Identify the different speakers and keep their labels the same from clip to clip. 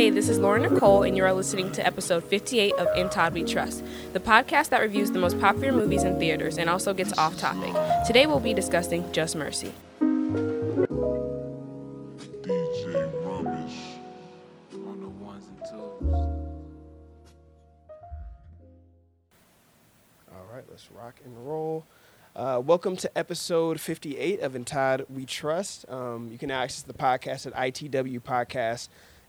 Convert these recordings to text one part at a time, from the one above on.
Speaker 1: Hey, this is Lauren Nicole, and you are listening to episode 58 of In Todd We Trust, the podcast that reviews the most popular movies in theaters and also gets off topic. Today we'll be discussing Just Mercy.
Speaker 2: DJ Rubbish on the ones and twos.
Speaker 3: All right, let's rock and roll. Uh, welcome to episode 58 of In Todd We Trust. Um, you can access the podcast at itwpodcast.com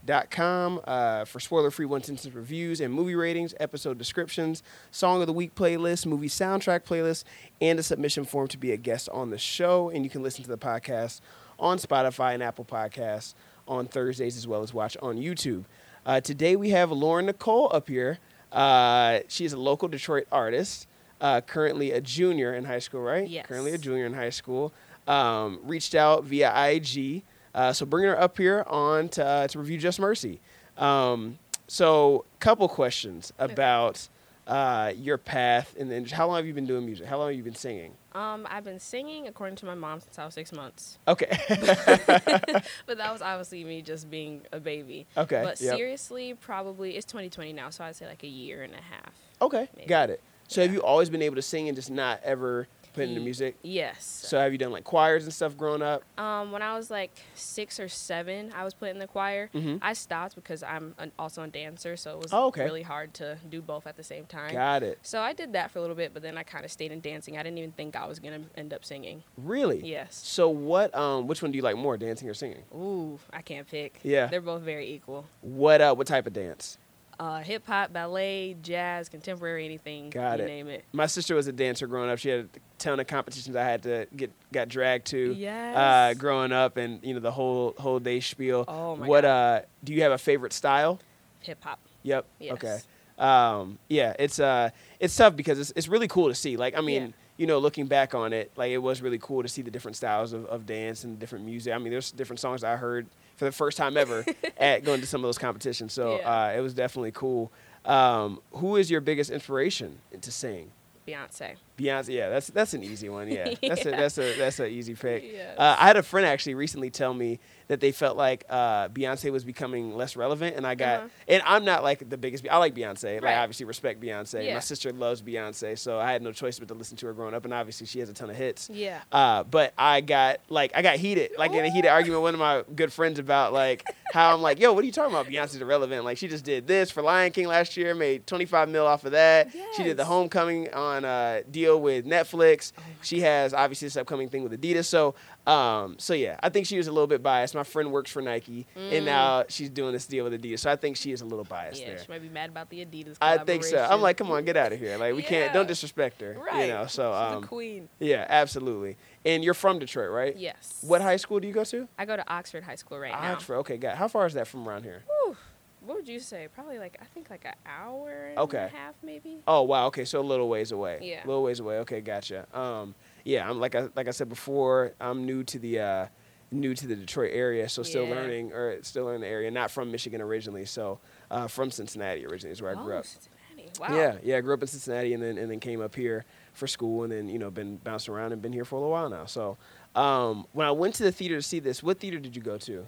Speaker 3: uh, for spoiler free one sentence reviews and movie ratings, episode descriptions, song of the week playlist, movie soundtrack playlist, and a submission form to be a guest on the show. And you can listen to the podcast on Spotify and Apple Podcasts on Thursdays as well as watch on YouTube. Uh, today we have Lauren Nicole up here. Uh, she is a local Detroit artist, uh, currently a junior in high school, right?
Speaker 1: Yes.
Speaker 3: Currently a junior in high school. Um, reached out via IG. Uh, so bringing her up here on to, uh, to review Just Mercy. Um, so, couple questions about uh, your path and then how long have you been doing music? How long have you been singing?
Speaker 1: Um, I've been singing, according to my mom, since I was six months.
Speaker 3: Okay.
Speaker 1: But that was obviously me just being a baby.
Speaker 3: Okay,
Speaker 1: But
Speaker 3: yep.
Speaker 1: seriously, probably, it's 2020 now, so I'd say like a year and a half.
Speaker 3: okay.
Speaker 1: Maybe.
Speaker 3: Got it. So, have you always been able to sing and just not ever put into
Speaker 1: Ye-
Speaker 3: music?
Speaker 1: Yes.
Speaker 3: So, have you done like choirs and stuff growing up?
Speaker 1: Um, when I was like six or seven, I was put in the choir.
Speaker 3: Mhm.
Speaker 1: I stopped because I'm an, also a dancer, so it was
Speaker 3: Oh, okay.
Speaker 1: really hard to do both at the same time.
Speaker 3: Got it.
Speaker 1: So I did that for a little bit, but then I kind of stayed in dancing. I didn't even think I was gonna end up singing.
Speaker 3: Really?
Speaker 1: Yes.
Speaker 3: So, what? Um, which one do you like more, dancing or singing?
Speaker 1: Ooh, I can't pick.
Speaker 3: Yeah.
Speaker 1: They're both very equal.
Speaker 3: What? Uh, what type of dance?
Speaker 1: Uh, hip hop, ballet, jazz, contemporary, anything.
Speaker 3: Got
Speaker 1: you
Speaker 3: it.
Speaker 1: name it.
Speaker 3: My sister was a dancer growing up. She had a ton of competitions I had to get got dragged to. Uh,
Speaker 1: Yes.
Speaker 3: growing up, and you know the whole whole day spiel.
Speaker 1: Oh my
Speaker 3: what?
Speaker 1: God.
Speaker 3: Uh, do you have a favorite style?
Speaker 1: Hip hop.
Speaker 3: Yep.
Speaker 1: Yes.
Speaker 3: Okay. Um, yeah, it's uh, it's tough because it's it's really cool to see. Like, I mean,
Speaker 1: Yeah.
Speaker 3: you know, looking back on it, like it was really cool to see the different styles of, of dance and different music. I mean, there's different songs I heard for the first time ever at going to some of those competitions. So
Speaker 1: Yeah.
Speaker 3: uh, it was definitely cool. Um, who is your biggest inspiration to sing?
Speaker 1: Beyonce.
Speaker 3: Beyonce, yeah, that's that's an easy one. Yeah, that's a that's a that's an easy pick.
Speaker 1: Yes.
Speaker 3: Uh, I had a friend actually recently tell me that they felt like uh, Beyonce was becoming less relevant, and I got
Speaker 1: Uh-huh.
Speaker 3: and I'm not like the biggest. I like Beyonce, like
Speaker 1: Right.
Speaker 3: I obviously respect Beyonce.
Speaker 1: Yeah.
Speaker 3: My sister loves Beyonce, so I had no choice but to listen to her growing up, and obviously she has a ton of hits.
Speaker 1: Yeah.
Speaker 3: Uh, but I got like I got heated, like in a heated argument with one of my good friends about like how I'm like, yo, what are you talking about? Beyonce's irrelevant. Like she just did this for Lion King last year, made 25 mil off of that. She did the Homecoming on uh, deal with Netflix.
Speaker 1: Oh
Speaker 3: she has obviously this upcoming thing with Adidas. So um, so yeah, I think she was a little bit biased. My friend works for Nike, and now she's doing this deal with Adidas. So I think she is a little biased
Speaker 1: Mm. Yeah,
Speaker 3: there.
Speaker 1: she might be mad about the Adidas.
Speaker 3: I think so. I'm like, come on, get out of here. Like we can't. Don't disrespect her.
Speaker 1: right.
Speaker 3: You know. So
Speaker 1: She's
Speaker 3: um,
Speaker 1: a queen.
Speaker 3: yeah, absolutely. And you're from Detroit, right?
Speaker 1: Yes.
Speaker 3: What high school do you go to?
Speaker 1: I go to Oxford High School right now.
Speaker 3: Oxford. Okay, got. How far is that from around here?
Speaker 1: Whew. What would you say? Probably like I think like an hour and
Speaker 3: Okay.
Speaker 1: a half, maybe.
Speaker 3: Oh wow. Okay, so a little ways away.
Speaker 1: Yeah.
Speaker 3: A little ways away. Okay, gotcha. Um, yeah, I'm like I like I said before. I'm new to the uh, new to the Detroit area, so still
Speaker 1: Yeah.
Speaker 3: learning or still in the area. Not from Michigan originally, so uh, from Cincinnati originally is where I grew
Speaker 1: oh,
Speaker 3: up.
Speaker 1: Cincinnati. Wow.
Speaker 3: Yeah, yeah. I grew up in Cincinnati and then and then came up here for school and then you know been bouncing around and been here for a little while now. So um, when I went to the theater to see this, what theater did you go to?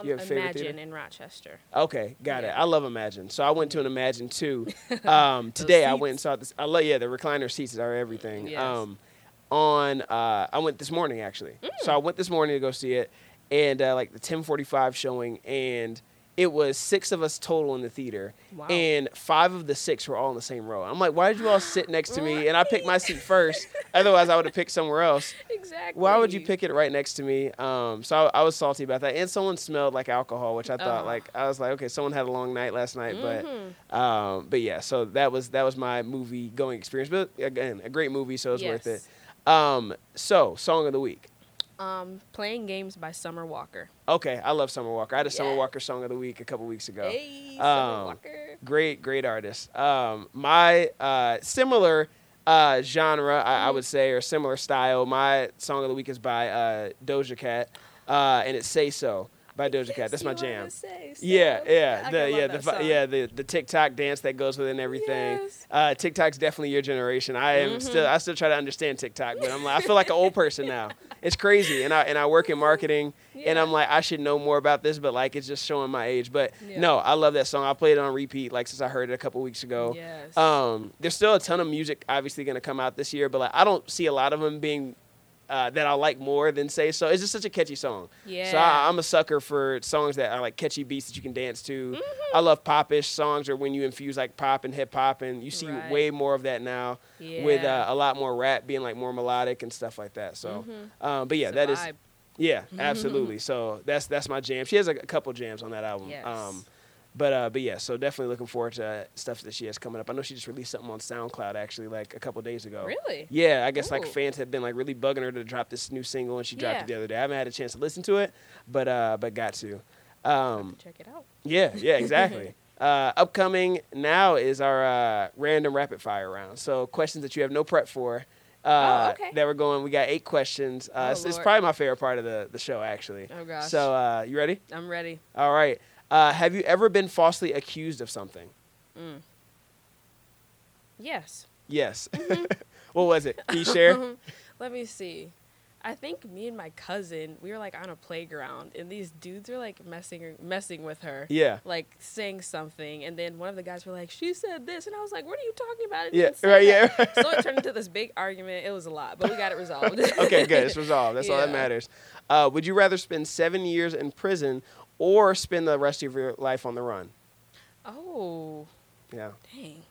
Speaker 1: Um,
Speaker 3: You have a favorite
Speaker 1: Imagine
Speaker 3: theater?
Speaker 1: in Rochester.
Speaker 3: Okay, got it. I love Imagine. So I went to an Imagine too. Um, today I went and saw this. I love yeah, the recliner seats are everything.
Speaker 1: Yes.
Speaker 3: Um, on uh, I went this morning actually. So I went this morning to go see it, and uh, like the 10:45 showing, and it was six of us total in the theater,
Speaker 1: Wow.
Speaker 3: and five of the six were all in the same row. I'm like, why did you all sit next to me? And I picked my seat first. Otherwise, I would have picked somewhere else.
Speaker 1: Exactly.
Speaker 3: Why would you pick it right next to me? Um, so I, I was salty about that, and someone smelled like alcohol, which I thought
Speaker 1: Oh.
Speaker 3: like I was like, okay, someone had a long night last night,
Speaker 1: Mhm.
Speaker 3: but um, but yeah, so that was that was my movie going experience. But again, a great movie, so it's worth it.
Speaker 1: Yes.
Speaker 3: Um, so song of the week.
Speaker 1: Um, playing games by Summer Walker.
Speaker 3: Okay, I love Summer Walker. I had a Summer Walker song of the week a couple weeks ago.
Speaker 1: Hey,
Speaker 3: Um,
Speaker 1: Summer Walker.
Speaker 3: Great, great artist. Um, my uh, similar uh, genre, I, I would say, or similar style. My song of the week is by uh, Doja Cat, uh, and it's "Say So" by Doja Cat. That's my jam.
Speaker 1: say,
Speaker 3: Yeah, yeah, the yeah the
Speaker 1: song.
Speaker 3: yeah the the TikTok dance that goes with it and everything.
Speaker 1: Yes.
Speaker 3: Uh, TikTok's definitely your generation. I am
Speaker 1: Mm-hmm.
Speaker 3: still I still try to understand TikTok, but I'm like I feel like an old person now. it's crazy. And I and I work in marketing, and I'm like, I should know more about this, but like, it's just showing my age. But
Speaker 1: Yeah.
Speaker 3: no, I love that song. I played it on repeat like since I heard it a couple weeks ago.
Speaker 1: Yes.
Speaker 3: Um, there's still a ton of music obviously going to come out this year, but like I don't see a lot of them being uh, that I like more than say so. It's just such a catchy song. So
Speaker 1: Yeah.
Speaker 3: I, I'm a sucker for songs that are like catchy beats that you can dance to.
Speaker 1: Mm-hmm.
Speaker 3: I love popish songs or when you infuse like pop and hip hop, and you see
Speaker 1: Right.
Speaker 3: way more of that now with uh, a lot more rap being like more melodic and stuff like that. So, um, but yeah,
Speaker 1: It's
Speaker 3: that is yeah, absolutely. so that's that's my jam. She has a, a couple jams on that album.
Speaker 1: Yes.
Speaker 3: Um, but uh, but yeah, so definitely looking forward to stuff that she has coming up. I know she just released something on SoundCloud actually like a couple days ago.
Speaker 1: Really?
Speaker 3: Yeah, I guess like fans had been like really bugging her to drop this new single, and she dropped
Speaker 1: Yeah.
Speaker 3: it the other day. I haven't had a chance to listen to it, but uh, but got to. Um,
Speaker 1: Check it out.
Speaker 3: yeah, yeah, exactly. uh, upcoming now is our uh, random rapid fire round. So questions that you have no prep for. Uh,
Speaker 1: Oh, okay.
Speaker 3: That we're going. We got eight questions. Uh,
Speaker 1: Oh,
Speaker 3: it's, it's probably my favorite part of the, the show, actually.
Speaker 1: Oh, gosh.
Speaker 3: So uh, you ready?
Speaker 1: I'm ready.
Speaker 3: All right. Uh, have you ever been falsely accused of something?
Speaker 1: Yes.
Speaker 3: Yes.
Speaker 1: Mm-hmm.
Speaker 3: what was it? Can you share?
Speaker 1: Let me see. I think me and my cousin, we were like on a playground, and these dudes were like messing messing with her.
Speaker 3: Yeah.
Speaker 1: Like saying something, and then one of the guys were like, "She said this," and I was like, "What are you talking about?"
Speaker 3: Yeah, right,
Speaker 1: that."
Speaker 3: yeah,
Speaker 1: so it turned into this big argument. It was a lot, but we got it resolved.
Speaker 3: okay, good. It's resolved. That's all that matters. Uh, would you rather spend seven years in prison or spend the rest of your life on the run?
Speaker 1: oh,
Speaker 3: Yeah.
Speaker 1: dang.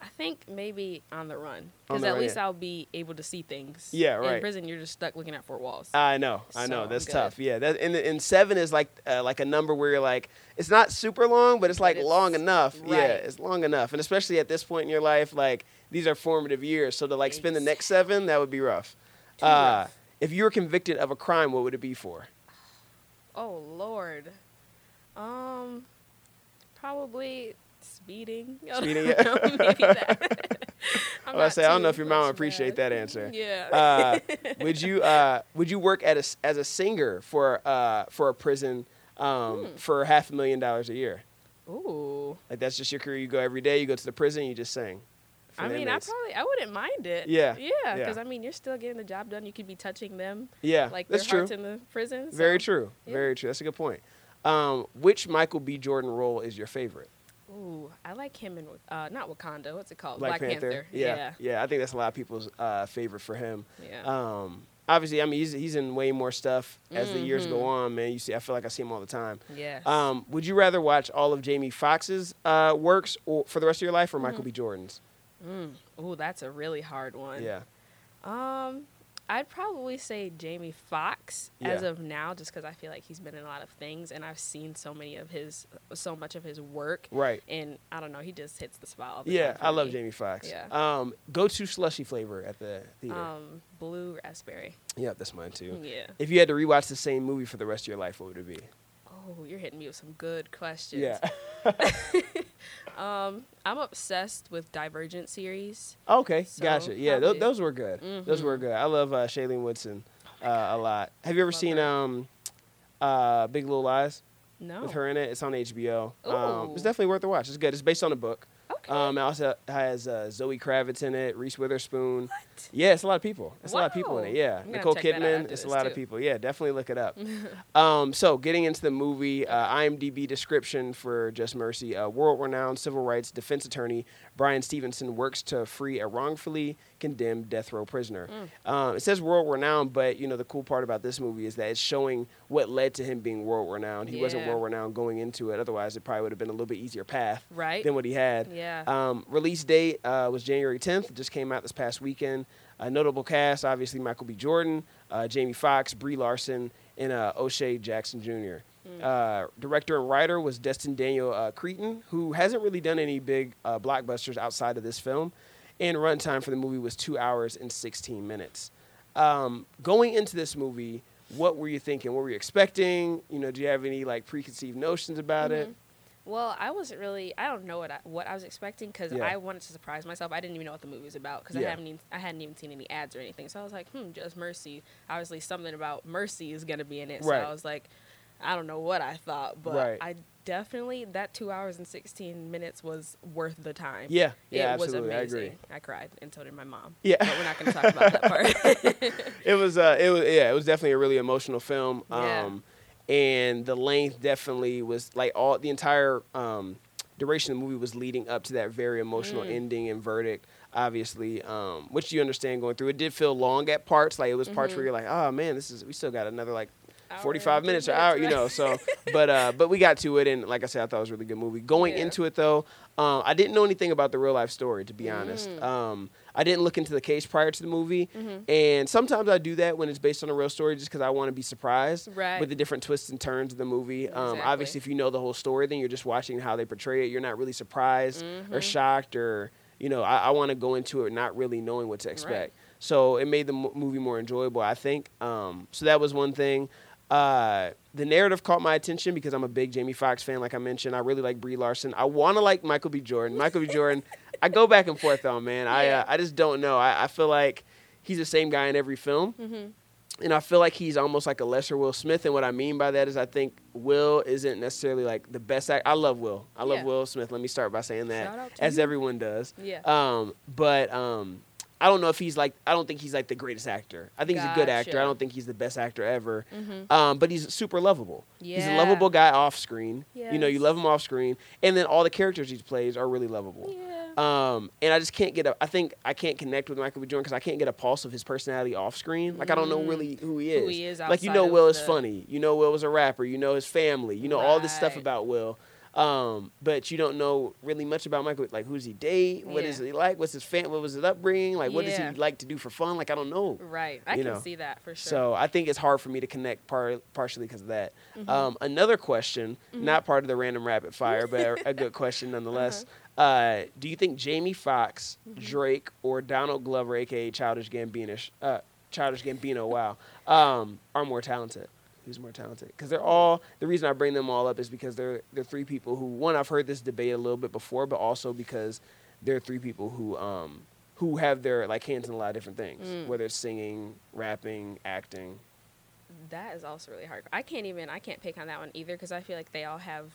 Speaker 1: I think maybe on the run, because at
Speaker 3: run,
Speaker 1: least
Speaker 3: yeah.
Speaker 1: I'll be able to see things.
Speaker 3: Yeah, right.
Speaker 1: In prison, you're just stuck looking at four walls.
Speaker 3: I know, I know. That's tough. Yeah, that and, and seven is like uh, like a number where you're like it's not super long, but it's like
Speaker 1: it's-
Speaker 3: long enough.
Speaker 1: Right.
Speaker 3: Yeah, it's long enough, and especially at this point in your life, like these are formative years. So to like spend the next seven, that would be rough.
Speaker 1: Too
Speaker 3: Uh,
Speaker 1: rough.
Speaker 3: if you were convicted of a crime, what would it be for?
Speaker 1: Oh Lord. Um, probably speeding.
Speaker 3: Speeding, yeah.
Speaker 1: maybe that. I'm
Speaker 3: I say I don't know if your mom would appreciate that answer.
Speaker 1: Yeah.
Speaker 3: Uh, would you uh, would you work at a as a singer for uh, for a prison um,
Speaker 1: Hmm.
Speaker 3: for half a million dollars a year?
Speaker 1: Ooh.
Speaker 3: Like that's just your career. You go every day. You go to the prison. You just sing.
Speaker 1: I mean, I probably I wouldn't mind it.
Speaker 3: Yeah,
Speaker 1: Yeah.
Speaker 3: yeah.
Speaker 1: Because I mean, you're still getting the job done. You could be touching them,
Speaker 3: yeah,
Speaker 1: like
Speaker 3: that's
Speaker 1: their
Speaker 3: true.
Speaker 1: hearts in the prison.
Speaker 3: Very true.
Speaker 1: yeah.
Speaker 3: Very true. That's a good point. Um, which Michael B. Jordan role is your favorite?
Speaker 1: Ooh, I like him in uh, not Wakanda. What's it called?
Speaker 3: Black, Panther. Yeah.
Speaker 1: Yeah.
Speaker 3: yeah, I think that's a lot of people's uh, favorite for him.
Speaker 1: Yeah.
Speaker 3: Um, obviously, I mean, he's he's in way more stuff as the years go
Speaker 1: Mhm.
Speaker 3: on. Man, you see, I feel like I see him all the time.
Speaker 1: yes.
Speaker 3: Um, would you rather watch all of Jamie Foxx's uh, works or, for the rest of your life, or Michael
Speaker 1: Mm-hmm.
Speaker 3: B. Jordan's?
Speaker 1: Mm. Ooh, that's a really hard one.
Speaker 3: Yeah,
Speaker 1: Um, I'd probably say Jamie Foxx as of now, just because I feel like he's been in a lot of things, and I've seen so many of his, so much of his work,
Speaker 3: right.
Speaker 1: and I don't know, he just hits the spot. All the
Speaker 3: Yeah, I love. Jamie Foxx.
Speaker 1: Yeah.
Speaker 3: Um, go to slushy flavor at the theater.
Speaker 1: Um, blue raspberry.
Speaker 3: yeah, that's mine too.
Speaker 1: Yeah.
Speaker 3: If you had to rewatch the same movie for the rest of your life, what would it be?
Speaker 1: Oh, you're hitting me with some good questions.
Speaker 3: Yeah.
Speaker 1: Um, I'm obsessed with Divergent series.
Speaker 3: Okay,
Speaker 1: So,
Speaker 3: gotcha. Yeah,
Speaker 1: probably-
Speaker 3: those, were good. Those were
Speaker 1: Mhm.
Speaker 3: good. I love uh, Shailene Woodley uh, a lot. Have you ever
Speaker 1: Love
Speaker 3: seen
Speaker 1: her.
Speaker 3: um, uh, Big Little Lies
Speaker 1: No.
Speaker 3: with her in it? It's on HBO. Um, it's definitely worth the watch. It's good. It's based on a book.
Speaker 1: Okay.
Speaker 3: Um, it also has uh, Zoe Kravitz in it, Reese Witherspoon.
Speaker 1: What?
Speaker 3: Yeah, it's a lot of people. It's a lot of people in it. Yeah, Nicole
Speaker 1: check that out
Speaker 3: Kidman. It's a lot of people. Yeah, definitely look it up. um, so, getting into the movie, uh, IMDb description for Just Mercy: a world-renowned civil rights defense attorney Brian Stevenson works to free a wrongfully condemned death row prisoner.
Speaker 1: Mm.
Speaker 3: Um, it says world-renowned, but you know the cool part about this movie is that it's showing what led to him being world-renowned. He wasn't world-renowned going into it. Otherwise, it probably would have been a little bit easier path
Speaker 1: Right.
Speaker 3: than what he had.
Speaker 1: Yeah.
Speaker 3: Um, release date uh, was January 10th. It just came out this past weekend. A notable cast, obviously Michael B. Jordan, uh, Jamie Foxx, Brie Larson, and uh, O'Shea Jackson Jr. Uh, director and writer was Destin Daniel uh, Cretton, who hasn't really done any big uh, blockbusters outside of this film. And runtime for the movie was two hours and 16 minutes. Um, going into this movie, what were you thinking? What were you expecting? You know, do you have any like preconceived notions about it?
Speaker 1: Well, I wasn't really. I don't know what I, what I was expecting because
Speaker 3: Yeah.
Speaker 1: I wanted to surprise myself. I didn't even know what the movie was about because
Speaker 3: Yeah.
Speaker 1: I haven't even, I hadn't even seen any ads or anything. So I was like, hmm, just Mercy. Obviously, something about Mercy is gonna be in it. So I was like, I don't know what I thought, but
Speaker 3: Right.
Speaker 1: I definitely that two hours and sixteen minutes was worth the time.
Speaker 3: Yeah, yeah,
Speaker 1: it was
Speaker 3: absolutely. I
Speaker 1: amazing.
Speaker 3: agree.
Speaker 1: I cried, and so did my mom.
Speaker 3: Yeah.
Speaker 1: but we're not going to talk about that part.
Speaker 3: it was uh it was yeah it was definitely a really emotional film
Speaker 1: Yeah.
Speaker 3: um and the length definitely was like all the entire um duration of the movie was leading up to that very emotional
Speaker 1: Mm.
Speaker 3: ending and verdict obviously um which you understand going through it did feel long at parts like it was parts where you're like oh man this is we still got another like
Speaker 1: Mm-hmm.
Speaker 3: 45 minutes or
Speaker 1: 50
Speaker 3: hour, you know. So, but uh, but we got to it, and like I said, I thought it was a really good movie. Going
Speaker 1: Yeah.
Speaker 3: into it though, um, I didn't know anything about the real life story, to be honest.
Speaker 1: Mm.
Speaker 3: Um, I didn't look into the case prior to the movie,
Speaker 1: Mm-hmm.
Speaker 3: and sometimes I do that when it's based on a real story, just because I want to be surprised
Speaker 1: Right.
Speaker 3: with the different twists and turns of the movie. Um,
Speaker 1: Exactly.
Speaker 3: obviously, if you know the whole story, then you're just watching how they portray it. You're not really surprised
Speaker 1: Mm-hmm.
Speaker 3: or shocked, or you know, I, I want to go into it not really knowing what to expect. So it made the mo- movie more enjoyable, I think. Um, so that was one thing. Uh, the narrative caught my attention because I'm a big Jamie Foxx fan, like I mentioned. I really like Brie Larson. I want to like Michael B. Jordan. Michael B. Jordan, I go back and forth on, man. I uh, I just don't know. I, I feel like he's the same guy in every film.
Speaker 1: Mm-hmm.
Speaker 3: And I feel like he's almost like a lesser Will Smith. And what I mean by that is I think Will isn't necessarily like the best act. I love Will. I love
Speaker 1: Yeah.
Speaker 3: Will Smith. Let me start by saying
Speaker 1: Shout
Speaker 3: that,
Speaker 1: out to
Speaker 3: as
Speaker 1: you.
Speaker 3: everyone does.
Speaker 1: Yeah.
Speaker 3: Um, but um, I don't know if he's like. I don't think he's like the greatest actor. I think he's a good actor. I don't think he's the best actor ever.
Speaker 1: Mhm.
Speaker 3: Um, but he's super lovable. He's a lovable guy off screen. You know, you love him off screen, and then all the characters he plays are really lovable.
Speaker 1: Yeah.
Speaker 3: Um, and I just can't get a. I think I can't connect with Michael B. Jordan because I can't get a pulse of his personality off screen. Like I don't know
Speaker 1: Mm.
Speaker 3: really who he is.
Speaker 1: Who he is
Speaker 3: like you know, Will is
Speaker 1: the-
Speaker 3: funny. You know, Will was a rapper. You know his family. You know all this stuff about Will. Um, but you don't know really much about Michael. Like who's he date? What is
Speaker 1: Yeah.
Speaker 3: he like? What's his fam? What was his upbringing? Like what does he like to do for fun? Like I don't know.
Speaker 1: Right. I
Speaker 3: you
Speaker 1: can
Speaker 3: know.
Speaker 1: see that for sure.
Speaker 3: So I think it's hard for me to connect par- partially because of that.
Speaker 1: Mm-hmm.
Speaker 3: Um, another question, not part of the random rapid fire, but a, a good question nonetheless.
Speaker 1: Uh-huh.
Speaker 3: uh do you think Jamie Foxx,
Speaker 1: Mm-hmm.
Speaker 3: Drake, or Donald Glover, aka Childish Gambino, uh, Childish Gambino, wow, um, are more talented? Who's more talented? Because they're all. The reason I bring them all up is because they're they're three people who one I've heard this debate a little bit before, but also because they're three people who um who have their like hands in a lot of different things,
Speaker 1: Mm.
Speaker 3: whether it's singing, rapping, acting.
Speaker 1: that is also really hard. I can't even. I can't pick on that one either because I feel like they all have.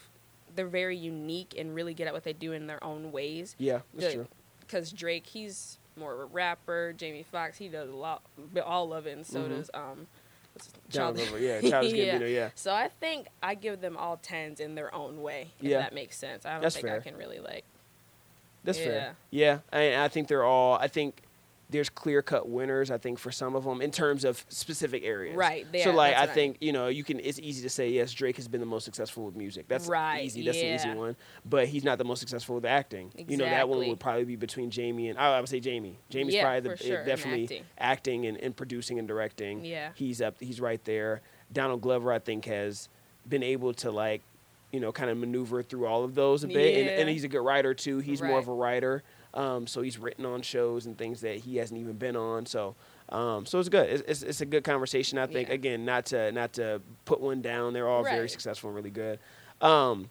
Speaker 1: They're very unique and really good at what they do in their own ways.
Speaker 3: Yeah, that's true.
Speaker 1: Because Drake, he's more of a rapper. Jamie Foxx, he does a lot, all of it, and so
Speaker 3: Mhm.
Speaker 1: does um. What's his-
Speaker 3: Donald
Speaker 1: Child-
Speaker 3: Glover, yeah, Childish
Speaker 1: Yeah.
Speaker 3: Gambino, yeah.
Speaker 1: So I think I give them all tens in their own way. If
Speaker 3: Yeah.
Speaker 1: that makes sense. I don't
Speaker 3: That's
Speaker 1: think I can really like.
Speaker 3: That's
Speaker 1: Yeah.
Speaker 3: fair. Yeah, I, I think they're all. I think there's clear cut winners. I think for some of them in terms of specific areas.
Speaker 1: Right,
Speaker 3: so
Speaker 1: yeah,
Speaker 3: like I
Speaker 1: I
Speaker 3: think you know you can. It's easy to say yes. Drake has been the most successful with music. That's
Speaker 1: Right,
Speaker 3: easy. That's the easy one. But he's not the most successful with acting. Exactly. You know that one would probably be between Jamie and I, would say Jamie. Jamie's
Speaker 1: Yeah,
Speaker 3: probably the
Speaker 1: sure, in
Speaker 3: definitely
Speaker 1: acting.
Speaker 3: acting and, and producing and directing.
Speaker 1: Yeah.
Speaker 3: He's up. He's right there. Donald Glover I think has been able to like you know kind of maneuver through all of those a bit and, and he's a good writer too. He's more of a writer. Um, so he's written on shows and things that he hasn't even been on. So, um, so it's good. It's, it's, it's a good conversation. I think
Speaker 1: Yeah.
Speaker 3: again, not to not to put one down. They're all very successful and really good. Um,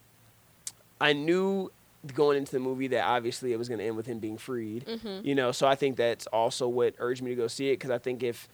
Speaker 3: I knew going into the movie that obviously it was going to end with him being freed.
Speaker 1: Mm-hmm.
Speaker 3: You know, so I think that's also what urged me to go see it because I think if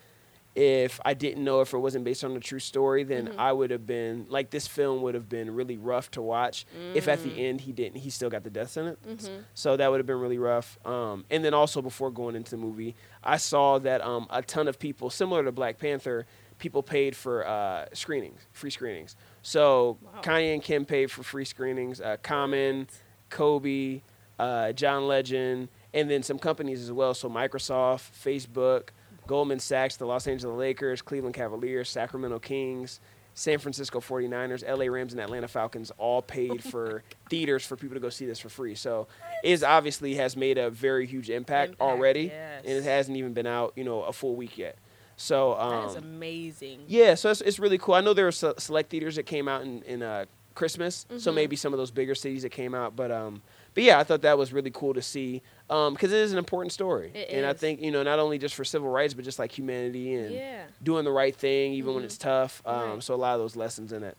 Speaker 3: if I didn't know if it wasn't based on a true story, then
Speaker 1: Mhm.
Speaker 3: I would have been like this film would have been really rough to watch. If at
Speaker 1: Mm.
Speaker 3: the end he didn't, he still got the death sentence.
Speaker 1: Mhm.
Speaker 3: So that would have been really rough. Um, and then also before going into the movie, I saw that um, a ton of people, similar to Black Panther, people paid for uh, screenings, free screenings. So
Speaker 1: Wow.
Speaker 3: Kanye and Kim paid for free screenings. Uh, Common, Kobe, uh, John Legend, and then some companies as well. So Microsoft, Facebook, Goldman Sachs, the Los Angeles Lakers, Cleveland Cavaliers, Sacramento Kings, San Francisco 49ers, LA Rams, and Atlanta Falcons all paid for theaters for people to go see this for free. So it obviously has made a very huge impact,
Speaker 1: Impact,
Speaker 3: already,
Speaker 1: yes.
Speaker 3: and it hasn't even been out, you know, a full week yet. So um,
Speaker 1: that is amazing.
Speaker 3: yeah, so it's, it's really cool. I know there were select theaters that came out in, in uh, Christmas, so
Speaker 1: Mhm.
Speaker 3: maybe some of those bigger cities that came out, but um, but yeah, I thought that was really cool to see because it is an important story,
Speaker 1: It
Speaker 3: and I think you know not only just for civil rights, but just like humanity and
Speaker 1: Yeah.
Speaker 3: doing the right thing even when
Speaker 1: Mhm.
Speaker 3: it's tough. Um,
Speaker 1: Right.
Speaker 3: So a lot of those lessons in it.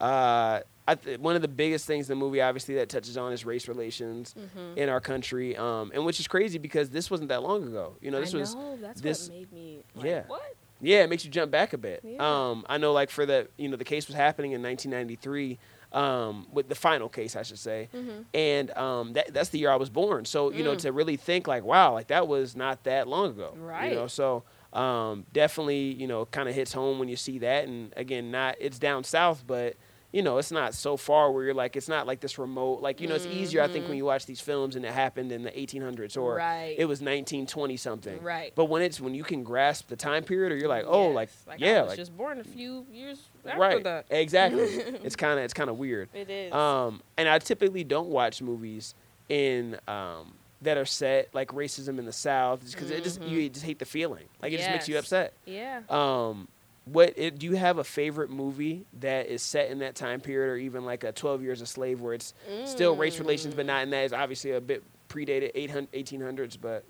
Speaker 3: Uh, I th- one of the biggest things in the movie, obviously, that touches on is race relations
Speaker 1: Mhm.
Speaker 3: in our country, um, and which is crazy because this wasn't that long ago. You know, this was
Speaker 1: know, that's
Speaker 3: this-
Speaker 1: what made me. Like,
Speaker 3: yeah.
Speaker 1: What?
Speaker 3: Yeah, it makes you jump back a bit.
Speaker 1: Yeah.
Speaker 3: Um, I know, like for the you know the case was happening in 1993, um, with the final case, I should say,
Speaker 1: Mm-hmm.
Speaker 3: and um, that that's the year I was born. So you know
Speaker 1: Mm.
Speaker 3: to really think like, wow, like that was not that long ago.
Speaker 1: Right.
Speaker 3: You know, so um, definitely you know kind of hits home when you see that, and again, not it's down south, but. You know, it's not so far where you're like, it's not like this remote. Like, you know, it's easier, I think, when you watch these films and it happened in the 1800s or
Speaker 1: Mm-hmm. Right.
Speaker 3: it was 1920 something.
Speaker 1: Right.
Speaker 3: But when it's when you can grasp the time period, or you're like, oh, like,
Speaker 1: Yes.
Speaker 3: yeah,
Speaker 1: I was
Speaker 3: like
Speaker 1: just born a few years after
Speaker 3: right,
Speaker 1: that.
Speaker 3: exactly. it's kind of it's kind of weird.
Speaker 1: It is.
Speaker 3: Um, and I typically don't watch movies in um that are set like racism in the South, just because it just you just hate the feeling. Like it just makes you
Speaker 1: Mm-hmm.
Speaker 3: Upset.
Speaker 1: yeah.
Speaker 3: Um, what it, do you have a favorite movie that is set in that time period, or even like a Twelve Years a Slave, where it's still race relations, but not in that? It's obviously a bit predated 800, 1800s, but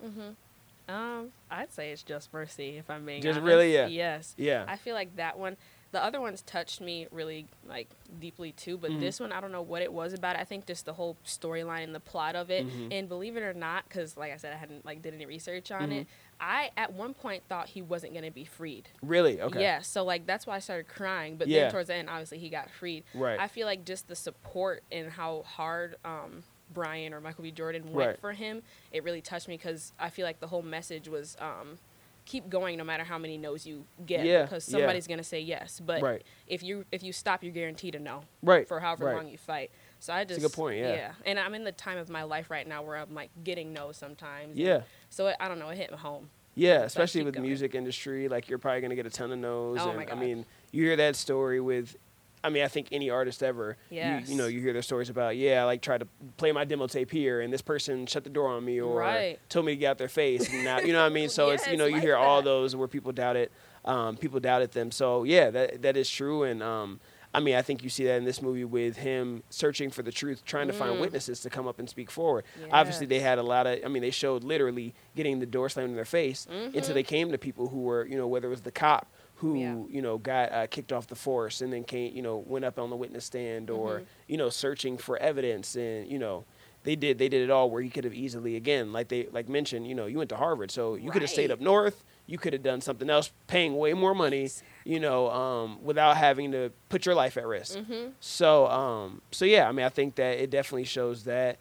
Speaker 1: Um, I'd say it's just mercy if I'm being
Speaker 3: Just
Speaker 1: honest.
Speaker 3: really, yeah.
Speaker 1: Yes.
Speaker 3: yeah,
Speaker 1: I feel like that one. The other ones touched me really like deeply too, but
Speaker 3: Mm-hmm.
Speaker 1: this one I don't know what it was about. I think just the whole storyline and the plot of it.
Speaker 3: Mm-hmm.
Speaker 1: And believe it or not, because like I said, I hadn't like did any research on
Speaker 3: Mm-hmm.
Speaker 1: it. I at one point thought he wasn't gonna be freed.
Speaker 3: really okay,
Speaker 1: Yeah, so like that's why I started crying. But
Speaker 3: Yeah.
Speaker 1: then towards the end, obviously he got freed.
Speaker 3: Right.
Speaker 1: I feel like just the support and how hard um, Brian or Michael B. Jordan went
Speaker 3: Right.
Speaker 1: for him, it really touched me because I feel like the whole message was um, keep going no matter how many no's you get
Speaker 3: Yeah,
Speaker 1: because
Speaker 3: yeah.
Speaker 1: somebody's gonna say yes. But
Speaker 3: Right.
Speaker 1: if you if you stop, you're guaranteed a no
Speaker 3: right,
Speaker 1: for however
Speaker 3: right.
Speaker 1: long you fight. So I just
Speaker 3: a good point, yeah.
Speaker 1: yeah, and I'm in the time of my life right now where I'm like getting no sometimes.
Speaker 3: Yeah.
Speaker 1: So it, I don't know, it hit home.
Speaker 3: Yeah, especially with the
Speaker 1: going.
Speaker 3: music industry, like you're probably gonna get a ton of no's.
Speaker 1: Oh
Speaker 3: and,
Speaker 1: my
Speaker 3: I mean, you hear that story with, I mean, I think any artist ever. You, you know, you hear their stories about, yeah, I like tried to play my demo tape here, and this person shut the door on me, or
Speaker 1: Right.
Speaker 3: told me to get out their face. And now, you know what I mean? So it's you know, you
Speaker 1: like
Speaker 3: hear all those where people doubt it, um, people doubted them. So yeah, that that is true, and um, I mean, I think you see that in this movie with him searching for the truth, trying to find witnesses to come up and speak forward. Obviously, they
Speaker 1: Mm.
Speaker 3: Had a lot of. I mean, they showed literally getting the door slammed in their face until they came to people who were, you know, whether it was the cop who,
Speaker 1: Mm-hmm. Yeah.
Speaker 3: you know, got uh, kicked off the force and then came, you know, went up on the witness stand or,
Speaker 1: Mm-hmm.
Speaker 3: you know, searching for evidence and, you know. They did. They did it all. Where he could have easily, again, like they like mentioned, you know, you went to Harvard, so you could have stayed up north. You could have done something else, paying way more money, you know, um, without having to put your life at risk.
Speaker 1: Mm-hmm.
Speaker 3: So, um, so yeah, I mean, I think that it definitely shows that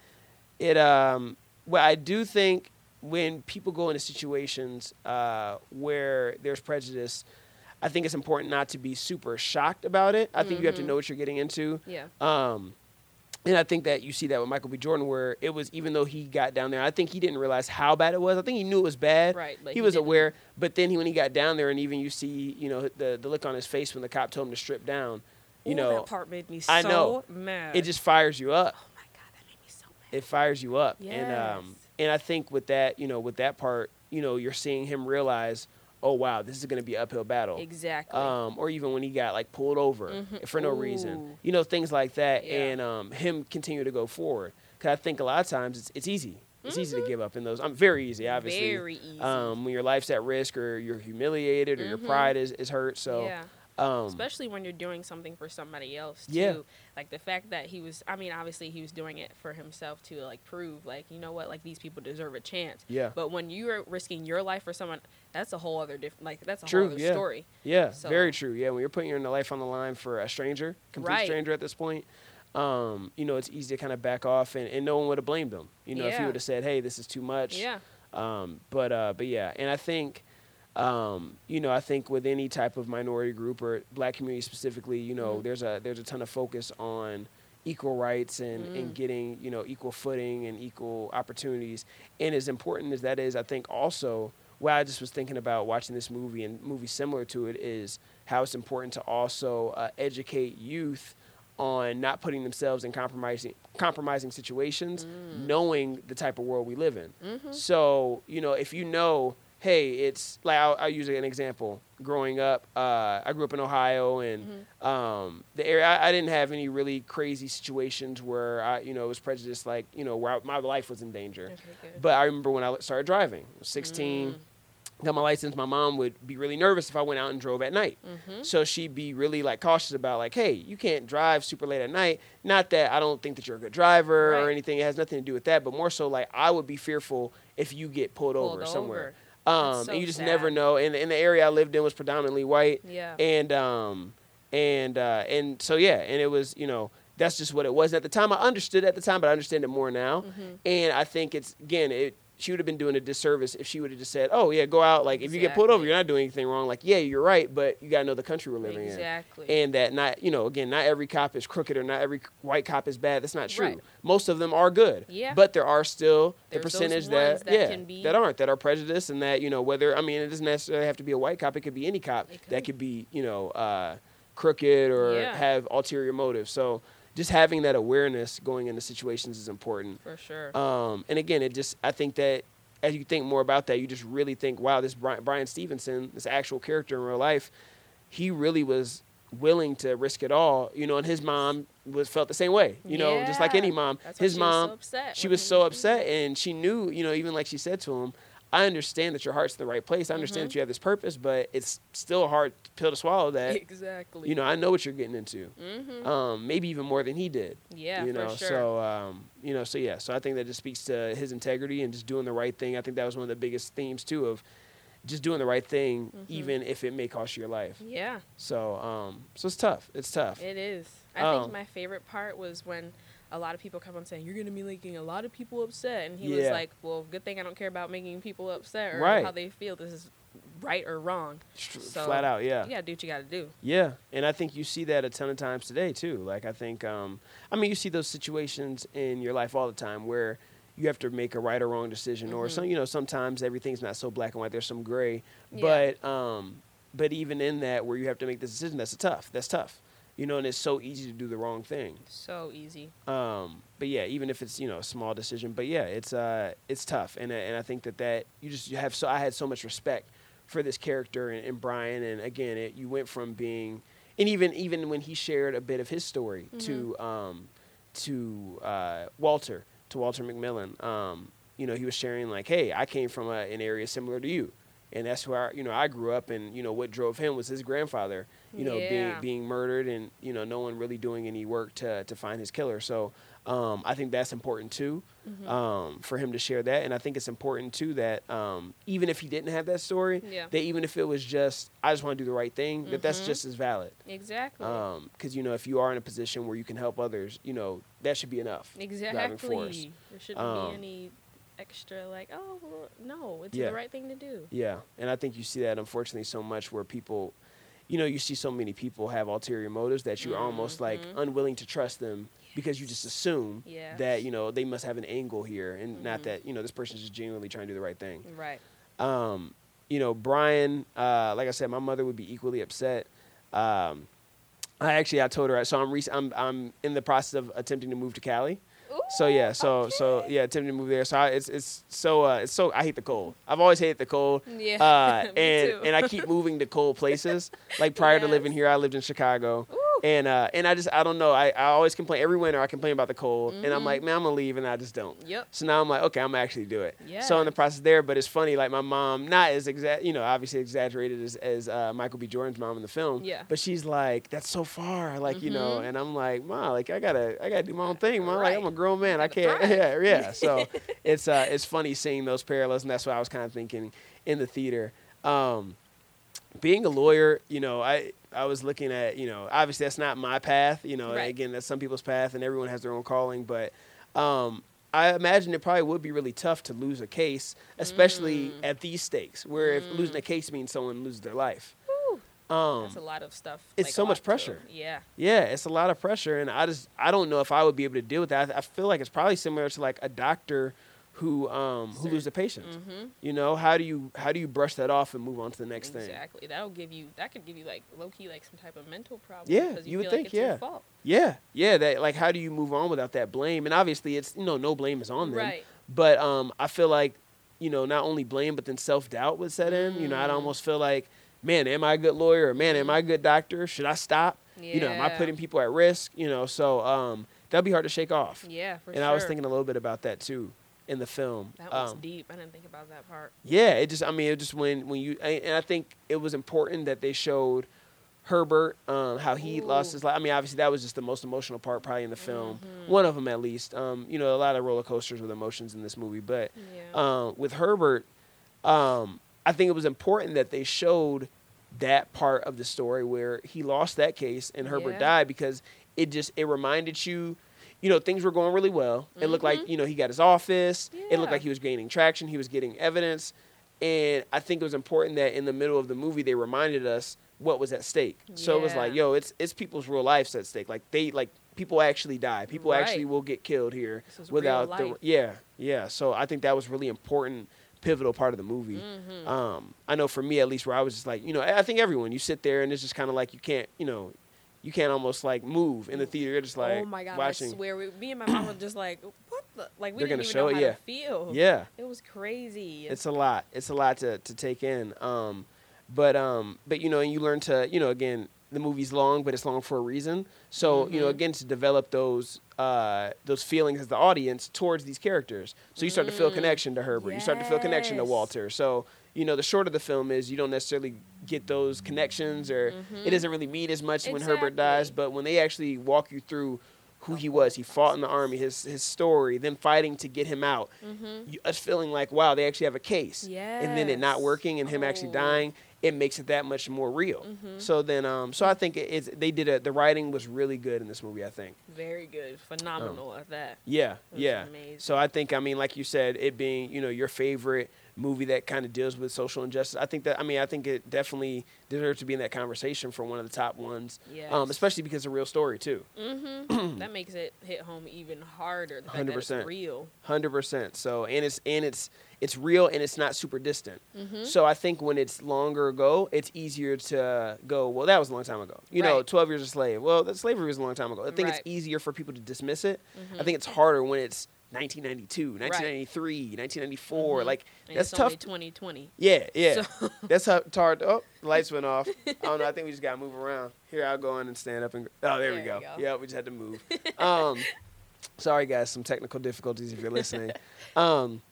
Speaker 3: it. Um, well, I do think when people go into situations uh, where there's prejudice, I think it's important not to be super shocked about it. I think you have to know what you're getting into.
Speaker 1: Yeah.
Speaker 3: Um, and I think that you see that with Michael B. Jordan, where it was even though he got down there, I think he didn't realize how bad it was. I think he knew it was bad.
Speaker 1: Right, like
Speaker 3: he,
Speaker 1: he
Speaker 3: was
Speaker 1: didn't-
Speaker 3: aware, but then he, when he got down there, and even you see, you know, the the look on his face when the cop told him to strip down, you
Speaker 1: Ooh,
Speaker 3: know,
Speaker 1: that part made me so
Speaker 3: I know.
Speaker 1: mad.
Speaker 3: it just fires you up.
Speaker 1: oh my god, that made me so mad.
Speaker 3: It fires you up, and um, and I think with that, you know, with that part, you know, you're seeing him realize, oh wow, this is going to be an uphill battle.
Speaker 1: Exactly.
Speaker 3: um, or even when he got like pulled over
Speaker 1: Mhm.
Speaker 3: for no
Speaker 1: Ooh.
Speaker 3: reason, you know, things like that,
Speaker 1: Yeah.
Speaker 3: and um, him continue to go forward. Because I think a lot of times it's, it's easy. It's easy to give up in those. I'm very easy, obviously.
Speaker 1: Mm-hmm. Very easy.
Speaker 3: Um, when your life's at risk, or you're humiliated, or your
Speaker 1: Mhm.
Speaker 3: pride is, is hurt. So,
Speaker 1: yeah.
Speaker 3: Um,
Speaker 1: Especially when you're doing something for somebody else too.
Speaker 3: Yeah.
Speaker 1: Like the fact that he was I mean, obviously he was doing it for himself to like prove like, you know what, like these people deserve a chance.
Speaker 3: yeah,
Speaker 1: But when you're risking your life for someone, that's a whole other different like that's a
Speaker 3: True,
Speaker 1: whole other
Speaker 3: yeah.
Speaker 1: story.
Speaker 3: yeah,
Speaker 1: so-
Speaker 3: very true. Yeah, when you're putting your life on the line for a stranger, complete
Speaker 1: Right.
Speaker 3: stranger at this point, um, you know, it's easy to kind of back off, and, and no one would have blamed him. You know, if he would have said, "Hey, this is too much."
Speaker 1: Yeah.
Speaker 3: Um, but uh, but yeah, and I think, um, you know, I think with any type of minority group or black community specifically, you know,
Speaker 1: Mhm.
Speaker 3: there's a there's a ton of focus on equal rights and,
Speaker 1: Mm.
Speaker 3: and getting you know equal footing and equal opportunities. And as important as that is, I think also what I just was thinking about watching this movie and movies similar to it is how it's important to also uh, educate youth on not putting themselves in compromising compromising situations, knowing the type of world we live in.
Speaker 1: Mm-hmm.
Speaker 3: So you know, if you know, hey, it's like I'll, I'll use an example. Growing up, uh, I grew up in Ohio, and
Speaker 1: Mm-hmm.
Speaker 3: um, the area I, I didn't have any really crazy situations where I, you know, it was prejudiced, like you know, where I, my life was in danger.
Speaker 1: Okay.
Speaker 3: But I remember when I started driving, I was 16,
Speaker 1: Mm.
Speaker 3: got my license. My mom would be really nervous if I went out and drove at night.
Speaker 1: Mm-hmm.
Speaker 3: So she'd be really like cautious about like, hey, you can't drive super late at night. Not that I don't think that you're a good driver or anything. It has nothing to do with that, but more so like I would be fearful if you get pulled,
Speaker 1: Pulled
Speaker 3: over somewhere.
Speaker 1: over.
Speaker 3: Um,
Speaker 1: so
Speaker 3: and you just
Speaker 1: sad.
Speaker 3: never know. And, and the area I lived in was predominantly white.
Speaker 1: Yeah.
Speaker 3: And um, and uh, and so yeah, and it was you know that's just what it was at the time. I understood at the time, but I understand it more now.
Speaker 1: Mm-hmm.
Speaker 3: And I think it's again it. She would have been doing a disservice if she would have just said, "Oh yeah, go out. Like if you get pulled over, you're not doing anything wrong. Like yeah, you're right, but you gotta know the country we're living in."
Speaker 1: Exactly.
Speaker 3: and that not you know again not every cop is crooked or not every white cop is bad that's not true
Speaker 1: Right.
Speaker 3: most of them are good
Speaker 1: Yeah.
Speaker 3: but there are still the
Speaker 1: There's those
Speaker 3: percentage that,
Speaker 1: that
Speaker 3: yeah
Speaker 1: can be-
Speaker 3: that aren't that are prejudiced and that you know whether i mean it doesn't necessarily have to be a white cop it could be any cop
Speaker 1: It
Speaker 3: that
Speaker 1: could.
Speaker 3: could be you know uh, crooked or
Speaker 1: Yeah.
Speaker 3: have ulterior motives so just having that awareness going into situations is important
Speaker 1: For sure.
Speaker 3: um, and again, it just I think that as you think more about that, you just really think, wow, this Brian, Brian Stevenson, this actual character in real life, he really was willing to risk it all, you know. And his mom was felt the same way, you know, just like any mom.
Speaker 1: That's
Speaker 3: his
Speaker 1: she was so
Speaker 3: mom,
Speaker 1: upset
Speaker 3: she was so upset, and she knew, you know, even like she said to him. I understand that your heart's in the right place. I understand
Speaker 1: Mm-hmm.
Speaker 3: that you have this purpose, but it's still a hard pill to swallow. That
Speaker 1: exactly.
Speaker 3: you know, I know what you're getting into.
Speaker 1: Mhm.
Speaker 3: Um, maybe even more than he did
Speaker 1: Yeah,
Speaker 3: you
Speaker 1: for
Speaker 3: know
Speaker 1: sure.
Speaker 3: so um you know so yeah so i think that just speaks to his integrity and just doing the right thing i think that was one of the biggest themes too of just doing the right thing
Speaker 1: Mm-hmm.
Speaker 3: even if it may cost you your life
Speaker 1: Yeah,
Speaker 3: so um so it's tough it's tough
Speaker 1: it is. I think my favorite part was when a lot of people come on saying you're gonna be making a lot of people upset, and he was like, "Well, good thing I don't care about making people upset or
Speaker 3: Right.
Speaker 1: how they feel. This is right or wrong. So,
Speaker 3: flat out yeah
Speaker 1: You gotta do what you gotta do.
Speaker 3: Yeah, and I think you see that a ton of times today too. Like I think, um, I mean, you see those situations in your life all the time where you have to make a right or wrong decision, or some, you know, sometimes everything's not so black and white. There's some gray,
Speaker 1: Yeah.
Speaker 3: but um, but even in that, where you have to make this decision, that's tough. That's tough, you know, and it's so easy to do the wrong thing.
Speaker 1: So easy.
Speaker 3: Um, but yeah, even if it's you know a small decision, but yeah, it's uh it's tough, and I- and I think that that you just you have so I had so much respect for this character and, and Brian, and again, it, you went from being, and even even when he shared a bit of his story to um to uh, Walter to Walter McMillian, um, you know, he was sharing like, hey, I came from a, an area similar to you. And that's where you know I grew up, and you know what drove him was his grandfather, you know,
Speaker 1: Yeah.
Speaker 3: being being murdered, and you know no one really doing any work to to find his killer. So um, I think that's important too,
Speaker 1: Mm-hmm.
Speaker 3: um, for him to share that. And I think it's important too that um, even if he didn't have that story,
Speaker 1: Yeah.
Speaker 3: that even if it was just I just want to do the right thing, that that's
Speaker 1: Mhm.
Speaker 3: just as valid.
Speaker 1: Exactly.
Speaker 3: Because you know if you are in a position where you can help others, you know that should be enough.
Speaker 1: exactly. There shouldn't
Speaker 3: Um,
Speaker 1: be any extra like, oh well, no, it's
Speaker 3: Yeah.
Speaker 1: the right thing to do.
Speaker 3: Yeah, and I think you see that unfortunately so much where people, you know, you see so many people have ulterior motives that you're almost like unwilling to trust them because you just assume
Speaker 1: Yes.
Speaker 3: that you know they must have an angle here and not
Speaker 1: Mhm.
Speaker 3: that you know this person's just genuinely trying to do the right thing.
Speaker 1: Right.
Speaker 3: Um, you know, Brian, uh, like I said, my mother would be equally upset. Um, I actually I told her so I'm rec- I'm I'm in the process of attempting to move to Cali. So yeah, so so yeah, attempting to move there. So I, it's it's so uh, it's so I hate the cold. I've always hated the cold.
Speaker 1: Yeah,
Speaker 3: Uh, and and I keep moving to cold places. Like prior to living here, I lived in Chicago.
Speaker 1: Ooh.
Speaker 3: And uh, and I just I don't know. I, I always complain every winter. I complain about the cold, and
Speaker 1: Mm-hmm.
Speaker 3: I'm like, man, I'm gonna leave, and I just don't.
Speaker 1: Yep.
Speaker 3: So now I'm like, okay, I'm gonna actually do it. Yeah. So in the process there, but it's funny. Like my mom, not as exact, you know, obviously exaggerated as, as uh, Michael B. Jordan's mom in the film.
Speaker 1: Yeah.
Speaker 3: But she's like, that's so far, like you know,
Speaker 1: Mhm.
Speaker 3: and I'm like, ma, like I gotta I gotta do my own thing, ma. Like I'm a grown man. I can't.
Speaker 1: thrive.
Speaker 3: Yeah, yeah. So it's uh it's funny seeing those parallels, and that's what I was kind of thinking in the theater. Um, being a lawyer, you know, I I was looking at, you know, obviously that's not my path, you know,
Speaker 1: Right.
Speaker 3: again, that's some people's path and everyone has their own calling, but um I imagine it probably would be really tough to lose a case, especially
Speaker 1: Mm.
Speaker 3: at these stakes, where if losing a case means someone loses their life. Um,
Speaker 1: That's a lot of stuff.
Speaker 3: it's
Speaker 1: like,
Speaker 3: so much pressure.
Speaker 1: Yeah.
Speaker 3: yeah, it's a lot of pressure, and I just I don't know if I would be able to deal with that. I, I feel like it's probably similar to like a doctor who um who loses a patient.
Speaker 1: Mm-hmm.
Speaker 3: You know, how do you how do you brush that off and move on to the next thing?
Speaker 1: Exactly. That'll give you. That could give you like low key like some type of mental problem.
Speaker 3: Yeah,
Speaker 1: because
Speaker 3: you would
Speaker 1: feel
Speaker 3: think,
Speaker 1: Like
Speaker 3: yeah.
Speaker 1: Your fault.
Speaker 3: Yeah, yeah. That like, how do you move on without that blame? And obviously, it's you know, no blame is on them.
Speaker 1: Right.
Speaker 3: But um, I feel like you know, not only blame, but then self doubt would set in. You know, I'd
Speaker 1: Mm.
Speaker 3: almost feel like, man, am I a good lawyer? Or man, am I a good doctor? Should I stop? Yeah. You know, am I putting people at risk? You know, so um, that'd be hard to shake off.
Speaker 1: Yeah, for
Speaker 3: and
Speaker 1: sure.
Speaker 3: I was thinking a little bit about that too in the film.
Speaker 1: that was
Speaker 3: Um,
Speaker 1: deep. I didn't think about that part.
Speaker 3: yeah, it just I mean it just when when you and I think it was important that they showed Herbert um, how he lost his life. I mean, obviously that was just the most emotional part probably in the film.
Speaker 1: Mhm.
Speaker 3: One of them at least. Um, you know, a lot of roller coasters with emotions in this movie, but
Speaker 1: Yeah.
Speaker 3: um, with Herbert, um, I think it was important that they showed that part of the story where he lost that case and Herbert
Speaker 1: Yeah.
Speaker 3: died because it just it reminded you you know things were going really well. It looked like you know he got his office. It
Speaker 1: Mm-hmm.
Speaker 3: Looked like he was gaining traction. He was getting evidence. And i think it was important that in the middle of the movie they reminded us what was at stake. So it was like yo it's it's people's real lives at stake. Like they like people actually die. People actually will get killed here
Speaker 1: This is real
Speaker 3: without the yeah yeah. So i think that was really important pivotal part of the movie.
Speaker 1: Mm-hmm.
Speaker 3: um i know for me at least where i was just like you know i I think everyone you sit there and it's just kind of like you can't you know you can't almost like move in the theater you're just like
Speaker 1: oh my god!
Speaker 3: watching
Speaker 1: I swear, we, me and my mom were just like, "What the?" Like we
Speaker 3: They're
Speaker 1: didn't even know
Speaker 3: it,
Speaker 1: how
Speaker 3: yeah.
Speaker 1: to feel.
Speaker 3: yeah
Speaker 1: it was crazy.
Speaker 3: it's a lot it's a lot to, to take in um but um but you know and you learn to you know again the movie's long but it's long for a reason so you know
Speaker 1: Mhm.
Speaker 3: again to develop those uh those feelings as the audience towards these characters so you start to feel
Speaker 1: Mm.
Speaker 3: connection to herbert you start to feel connection to walter so you know the shorter the film is you don't necessarily get those connections or it doesn't really mean as much when herbert dies
Speaker 1: Mm-hmm.
Speaker 3: But when they actually walk you through who he was he fought in the army his his story them fighting to get him out you, us feeling like wow they actually have a case and then it not working and him actually
Speaker 1: Oh.
Speaker 3: dying it makes it that much more real
Speaker 1: Mhm.
Speaker 3: so then um so i think it's they did a the writing was really good in this movie i think
Speaker 1: very good, phenomenal at that.
Speaker 3: yeah yeah
Speaker 1: amazing.
Speaker 3: so i think i mean like you said it being you know your favorite movie that kind of deals with social injustice i think that i mean i think it definitely deserves to be in that conversation for one of the top ones
Speaker 1: Yes.
Speaker 3: um especially because it's a real story too
Speaker 1: Mm-hmm. that makes it hit home even harder. The fact that it's
Speaker 3: 100%.
Speaker 1: real.
Speaker 3: Hundred percent. So and it's and it's it's real and it's not super distant.
Speaker 1: Mm-hmm.
Speaker 3: So I think when it's longer ago, it's easier to go. Well, that was a long time ago. You know, twelve years a slave. Well, that slavery was a long time ago. I think
Speaker 1: Right.
Speaker 3: it's easier for people to dismiss it.
Speaker 1: Mm-hmm.
Speaker 3: I think it's harder when it's 1992, 1993, 1994.
Speaker 1: Mhm.
Speaker 3: Like
Speaker 1: And
Speaker 3: that's tough.
Speaker 1: only 2020.
Speaker 3: yeah, yeah.
Speaker 1: So-
Speaker 3: That's how hard. Oh, lights went off. I don't know. I think we just gotta move around. Here, I'll go in and stand up and. Oh, there, we go.
Speaker 1: go.
Speaker 3: Yeah, we just had to move. Um, sorry guys, some technical difficulties if you're listening. Um,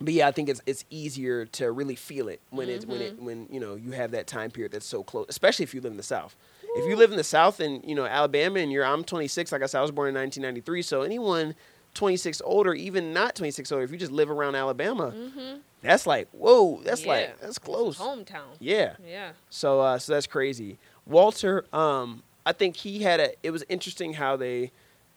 Speaker 3: but yeah, I think it's it's easier to really feel it when it's when
Speaker 1: Mm-hmm.
Speaker 3: it when you know you have that time period that's so close, especially if you live in the South. If you live in the South and you know Alabama and you're I'm 26, like I said, I was born in 1993. So anyone 26 older, even not 26 older, if you just live around Alabama,
Speaker 1: Mm-hmm.
Speaker 3: that's like whoa, that's
Speaker 1: Yeah.
Speaker 3: like that's close.
Speaker 1: Hometown.
Speaker 3: Yeah.
Speaker 1: Yeah.
Speaker 3: So uh, so that's crazy. Walter, um, I think he had a. It was interesting how they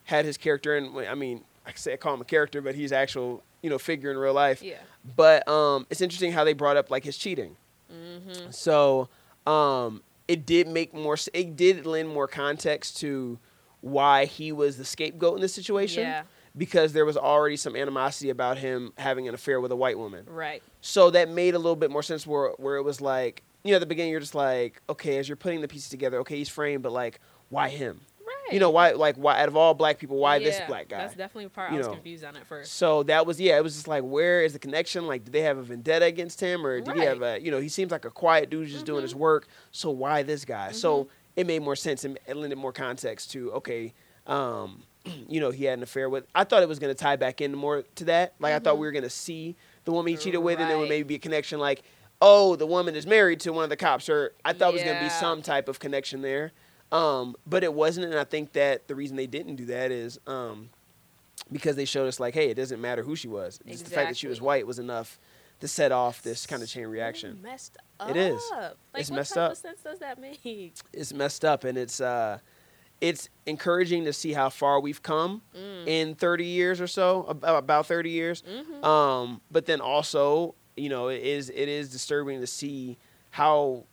Speaker 3: had his character, and I mean, I say I call him a character, but he's actual you know figure in real life.
Speaker 1: Yeah.
Speaker 3: But um, it's interesting how they brought up like his cheating.
Speaker 1: Mm-hmm.
Speaker 3: So um, it did make more. It did lend more context to why he was the scapegoat in this situation.
Speaker 1: Yeah.
Speaker 3: Because there was already some animosity about him having an affair with a white woman.
Speaker 1: Right.
Speaker 3: So that made a little bit more sense where where it was like, you know, at the beginning you're just like, okay, as you're putting the pieces together, okay, he's framed, but like, why him?
Speaker 1: Right.
Speaker 3: You know, why like why out of all black people, why this black guy?
Speaker 1: That's definitely part
Speaker 3: You
Speaker 1: I was
Speaker 3: know.
Speaker 1: confused on at first.
Speaker 3: So that was yeah, it was just like where is the connection? Like did they have a vendetta against him or did he have a you know, he seems like a quiet dude just doing his work. So why this guy? So
Speaker 1: Mhm.
Speaker 3: it made more sense and it lended more context to okay, um, you know, he had an affair with I thought it was gonna tie back in more to that. Like I thought we were gonna see the woman he cheated with and there would maybe be a connection like, oh, the woman is married to one of the cops or I thought it was gonna be some type of connection there. Um, but it wasn't and I think that the reason they didn't do that is um because they showed us like, hey, it doesn't matter who she was. Exactly. Just the fact that she was white was enough to set off this kind of chain reaction.
Speaker 1: messed up.
Speaker 3: It is.
Speaker 1: Like,
Speaker 3: It's
Speaker 1: what
Speaker 3: messed
Speaker 1: type
Speaker 3: up.
Speaker 1: sense does that make?
Speaker 3: It's messed up, and it's uh, it's encouraging to see how far we've come
Speaker 1: Mm.
Speaker 3: in 30 years or so, about about 30 years.
Speaker 1: Mhm.
Speaker 3: Um, but then also, you know, it is it is disturbing to see how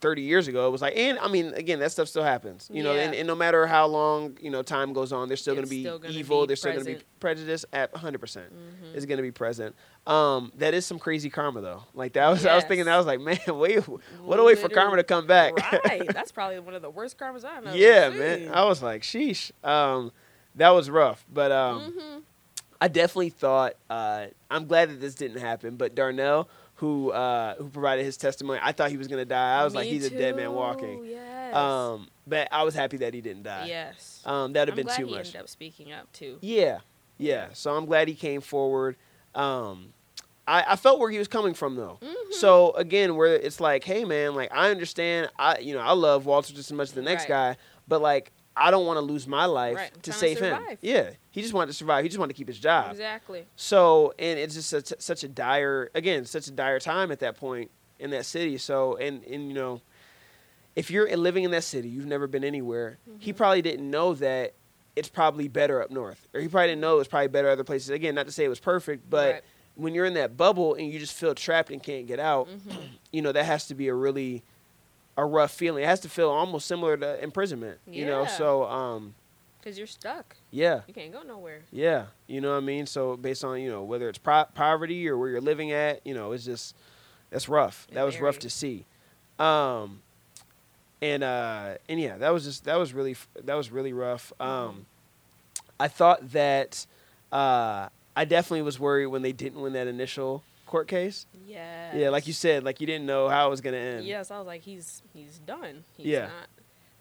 Speaker 3: 30 years ago it was like, and I mean, again, that stuff still happens, you know, and,
Speaker 1: Yeah.
Speaker 3: and no matter how long you know time goes on, there's still going to be evil,
Speaker 1: be
Speaker 3: there's still going to be prejudice at 100 percent.
Speaker 1: Mhm.
Speaker 3: is going to be present. Um, that is some crazy karma though. Like that was I was thinking
Speaker 1: Yes.
Speaker 3: I was like, man, wait, what a way for karma to come back.
Speaker 1: right. That's probably one of the worst karmas I've know.
Speaker 3: yeah, man. I was like, sheesh. Um, that was rough, but um,
Speaker 1: hmm
Speaker 3: I definitely thought. Uh, I'm glad that this didn't happen. But Darnell, who uh, who provided his testimony, I thought he was going to die. I was like, he's a dead man walking.
Speaker 1: Yes.
Speaker 3: Um, but I was happy that he didn't die.
Speaker 1: yes.
Speaker 3: Um, that'd have
Speaker 1: I'm
Speaker 3: been
Speaker 1: glad
Speaker 3: too
Speaker 1: he
Speaker 3: much.
Speaker 1: ended up speaking up too.
Speaker 3: Yeah, yeah. So I'm glad he came forward. Um, I, I felt where he was coming from though.
Speaker 1: Mhm.
Speaker 3: So again, where it's like, hey man, like I understand, I you know I love Walter just as much as the next
Speaker 1: Right.
Speaker 3: guy, but like I don't want to lose my life
Speaker 1: Right,
Speaker 3: to
Speaker 1: trying to
Speaker 3: save him. Yeah, he just wanted to survive. He just wanted to keep his job.
Speaker 1: Exactly.
Speaker 3: So, and it's just such, such a dire, again, such a dire time at that point in that city. So, and and you know, if you're living in that city, you've never been anywhere. He
Speaker 1: Mhm.
Speaker 3: probably didn't know that it's probably better up north, or he probably didn't know it was probably better other places. Again, not to say it was perfect, but
Speaker 1: Right.
Speaker 3: When you're in that bubble and you just feel trapped and can't get out,
Speaker 1: Mhm.
Speaker 3: you know, that has to be a really a rough feeling. It has to feel almost similar to imprisonment. You know, so um,
Speaker 1: Because you're stuck.
Speaker 3: yeah.
Speaker 1: You can't go nowhere.
Speaker 3: Yeah, you know what I mean. So based on you know whether it's pro- poverty or where you're living at, you know, it's just that's rough. That was rough to see. Um, and uh, and yeah, that was just that was really that was really rough. Um, I thought that uh, I definitely was worried when they didn't win that initial court case.
Speaker 1: Yeah.
Speaker 3: Yeah, like you said, like you didn't know how it was gonna end.
Speaker 1: Yes, I was like, he's he's done. He's
Speaker 3: Yeah.
Speaker 1: not.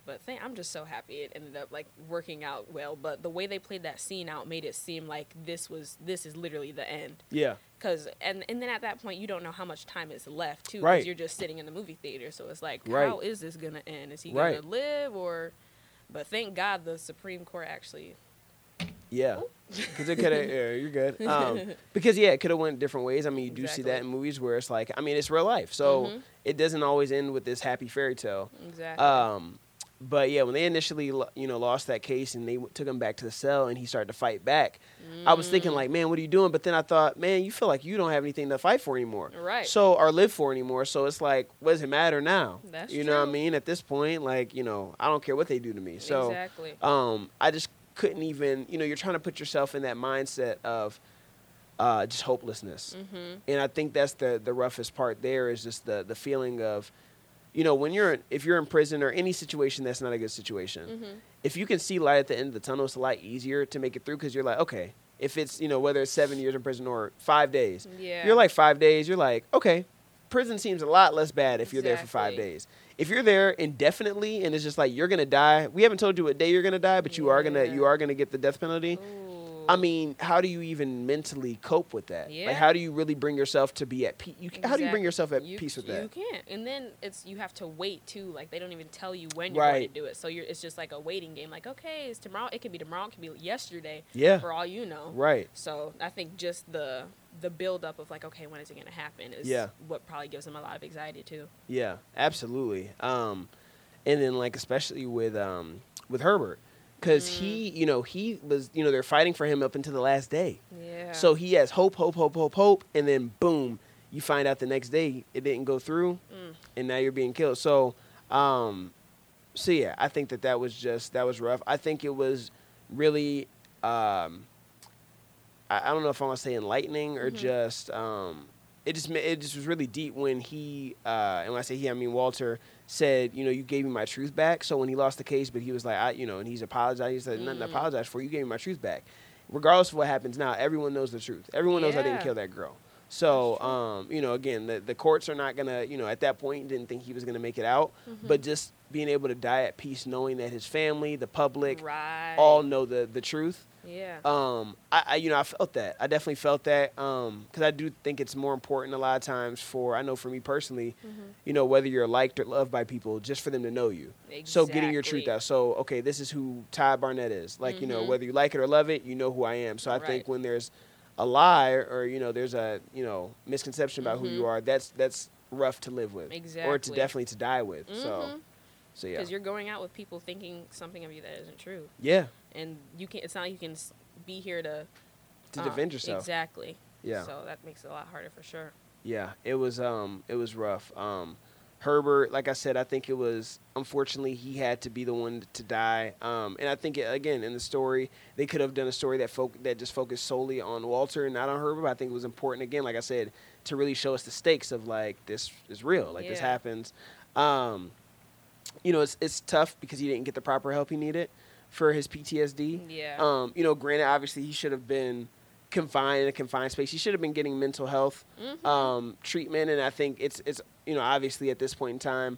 Speaker 1: But th- I'm just so happy it ended up like working out well. But the way they played that scene out made it seem like this was this is literally the end.
Speaker 3: Yeah,
Speaker 1: Cause and and then at that point you don't know how much time is left too.
Speaker 3: Right.
Speaker 1: You're just sitting in the movie theater, so it's like,
Speaker 3: Right.
Speaker 1: how is this gonna end? Is he
Speaker 3: Right.
Speaker 1: gonna live or? But thank God the Supreme Court actually.
Speaker 3: Yeah. Because it could have. yeah, you're good. Um, because yeah, it could have went different ways. I mean, you do see that in movies where it's like, I mean, it's real life, so
Speaker 1: Mhm.
Speaker 3: it doesn't always end with this happy fairy tale.
Speaker 1: Exactly.
Speaker 3: Um, but yeah, when they initially, you know, lost that case and they w- took him back to the cell and he started to fight back, I was thinking
Speaker 1: Mm.
Speaker 3: like, man, what are you doing? But then I thought, man, you feel like you don't have anything to fight for anymore,
Speaker 1: Right.
Speaker 3: So or live for anymore. So it's like, what does it matter now?
Speaker 1: That's
Speaker 3: you know what I mean? At this point, like, you know, I don't care what they do to me. So
Speaker 1: exactly.
Speaker 3: um, I just couldn't even, you know, you're trying to put yourself in that mindset of uh, just hopelessness.
Speaker 1: Mm-hmm.
Speaker 3: And I think that's the the roughest part. There is just the the feeling of, you know, when you're if you're in prison or any situation that's not a good situation,
Speaker 1: Mm-hmm.
Speaker 3: if you can see light at the end of the tunnel, it's a lot easier to make it through because you're like, okay, if it's you know whether it's seven years in prison or five days,
Speaker 1: Yeah.
Speaker 3: you're like five days. You're like, okay, prison seems a lot less bad if you're there for five days. If you're there indefinitely and it's just like you're gonna die, we haven't told you what day you're gonna die, but you are gonna you are gonna get the death penalty.
Speaker 1: Ooh.
Speaker 3: I mean, how do you even mentally cope with that?
Speaker 1: Yeah.
Speaker 3: Like, how do you really bring yourself to be at peace? You, How do you bring yourself at
Speaker 1: you,
Speaker 3: peace with
Speaker 1: You
Speaker 3: that?
Speaker 1: You can't, and then it's you have to wait too. Like they don't even tell you when you're going to do it, so you're it's just like a waiting game. Like okay, it's tomorrow. It could be tomorrow. It could be yesterday.
Speaker 3: Yeah.
Speaker 1: For all you know.
Speaker 3: Right.
Speaker 1: So I think just the the build up of like okay, when is it going to happen is
Speaker 3: Yeah.
Speaker 1: what probably gives them a lot of anxiety too.
Speaker 3: Yeah, absolutely. Um, and then like especially with um, with Herbert, because he, you know, he was, you know, they're fighting for him up until the last day.
Speaker 1: Yeah.
Speaker 3: So he has hope, hope, hope, hope, hope, and then boom, you find out the next day it didn't go through,
Speaker 1: Mm.
Speaker 3: and now you're being killed. So, um, so yeah, I think that that was just that was rough. I think it was really, um, I, I don't know if I want to say enlightening or
Speaker 1: Mhm.
Speaker 3: just, um, it just it just was really deep when he, uh, and when I say he, I mean Walter said, you know, you gave me my truth back. So when he lost the case, but he was like, I, you know, and he's apologized. He said, nothing to
Speaker 1: Mm.
Speaker 3: apologize for. You gave me my truth back regardless of what happens now, everyone knows the truth. Everyone knows I didn't kill that girl. So, um, you know, again, the, the courts are not gonna, you know, at that point didn't think he was gonna make it out,
Speaker 1: Mm-hmm.
Speaker 3: but just being able to die at peace, knowing that his family, the public,
Speaker 1: right.
Speaker 3: all know the the truth.
Speaker 1: Yeah.
Speaker 3: Um, I, I, you know, I felt that. I definitely felt that. Um, because I do think it's more important a lot of times for I know for me personally,
Speaker 1: Mm-hmm.
Speaker 3: you know, whether you're liked or loved by people, just for them to know you. Exactly. So getting your truth out. So okay, this is who Ty Barnett is. Like you know,
Speaker 1: Mhm.
Speaker 3: whether you like it or love it, you know who I am. So I think when there's a lie or you know there's a you know misconception about who you
Speaker 1: Mhm.
Speaker 3: are, that's that's rough to live with, or to definitely to die with. So
Speaker 1: Mhm.
Speaker 3: so yeah,
Speaker 1: Because you're going out with people thinking something of you that isn't true,
Speaker 3: yeah,
Speaker 1: and you can't. It's not like you can be here to
Speaker 3: to
Speaker 1: uh,
Speaker 3: defend yourself.
Speaker 1: Exactly.
Speaker 3: Yeah.
Speaker 1: So that makes it a lot harder for sure.
Speaker 3: Yeah, it was um it was rough. Um Herbert, like I said, I think it was unfortunately he had to be the one to die. Um and I think it, again in the story they could have done a story that folk that just focused solely on Walter and not on Herbert. But I think it was important again, like I said, to really show us the stakes of like this is real, like this happens. Um you know, it's it's tough because he didn't get the proper help he needed for his PTSD.
Speaker 1: Yeah.
Speaker 3: Um, you know, granted, obviously he should have been confined in a confined space. He should have been getting mental health
Speaker 1: Mhm.
Speaker 3: um, treatment, and I think it's it's you know obviously at this point in time,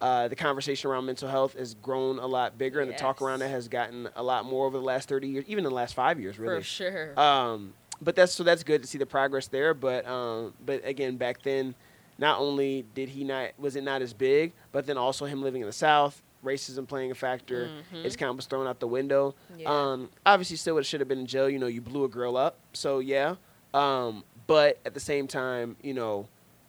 Speaker 3: uh, the conversation around mental health has grown a lot bigger, and the talk around it has gotten a lot more over the last thirty years, even the last five years, really.
Speaker 1: For sure.
Speaker 3: Um, but that's so that's good to see the progress there. But um, but again, back then, not only did he not was it not as big, but then also him living in the South, racism playing a factor.
Speaker 1: Mhm.
Speaker 3: It's kind of was thrown out the window.
Speaker 1: Yeah.
Speaker 3: Um, obviously, still should have been in jail. You know, you blew a girl up, so yeah. Um, but at the same time, you know,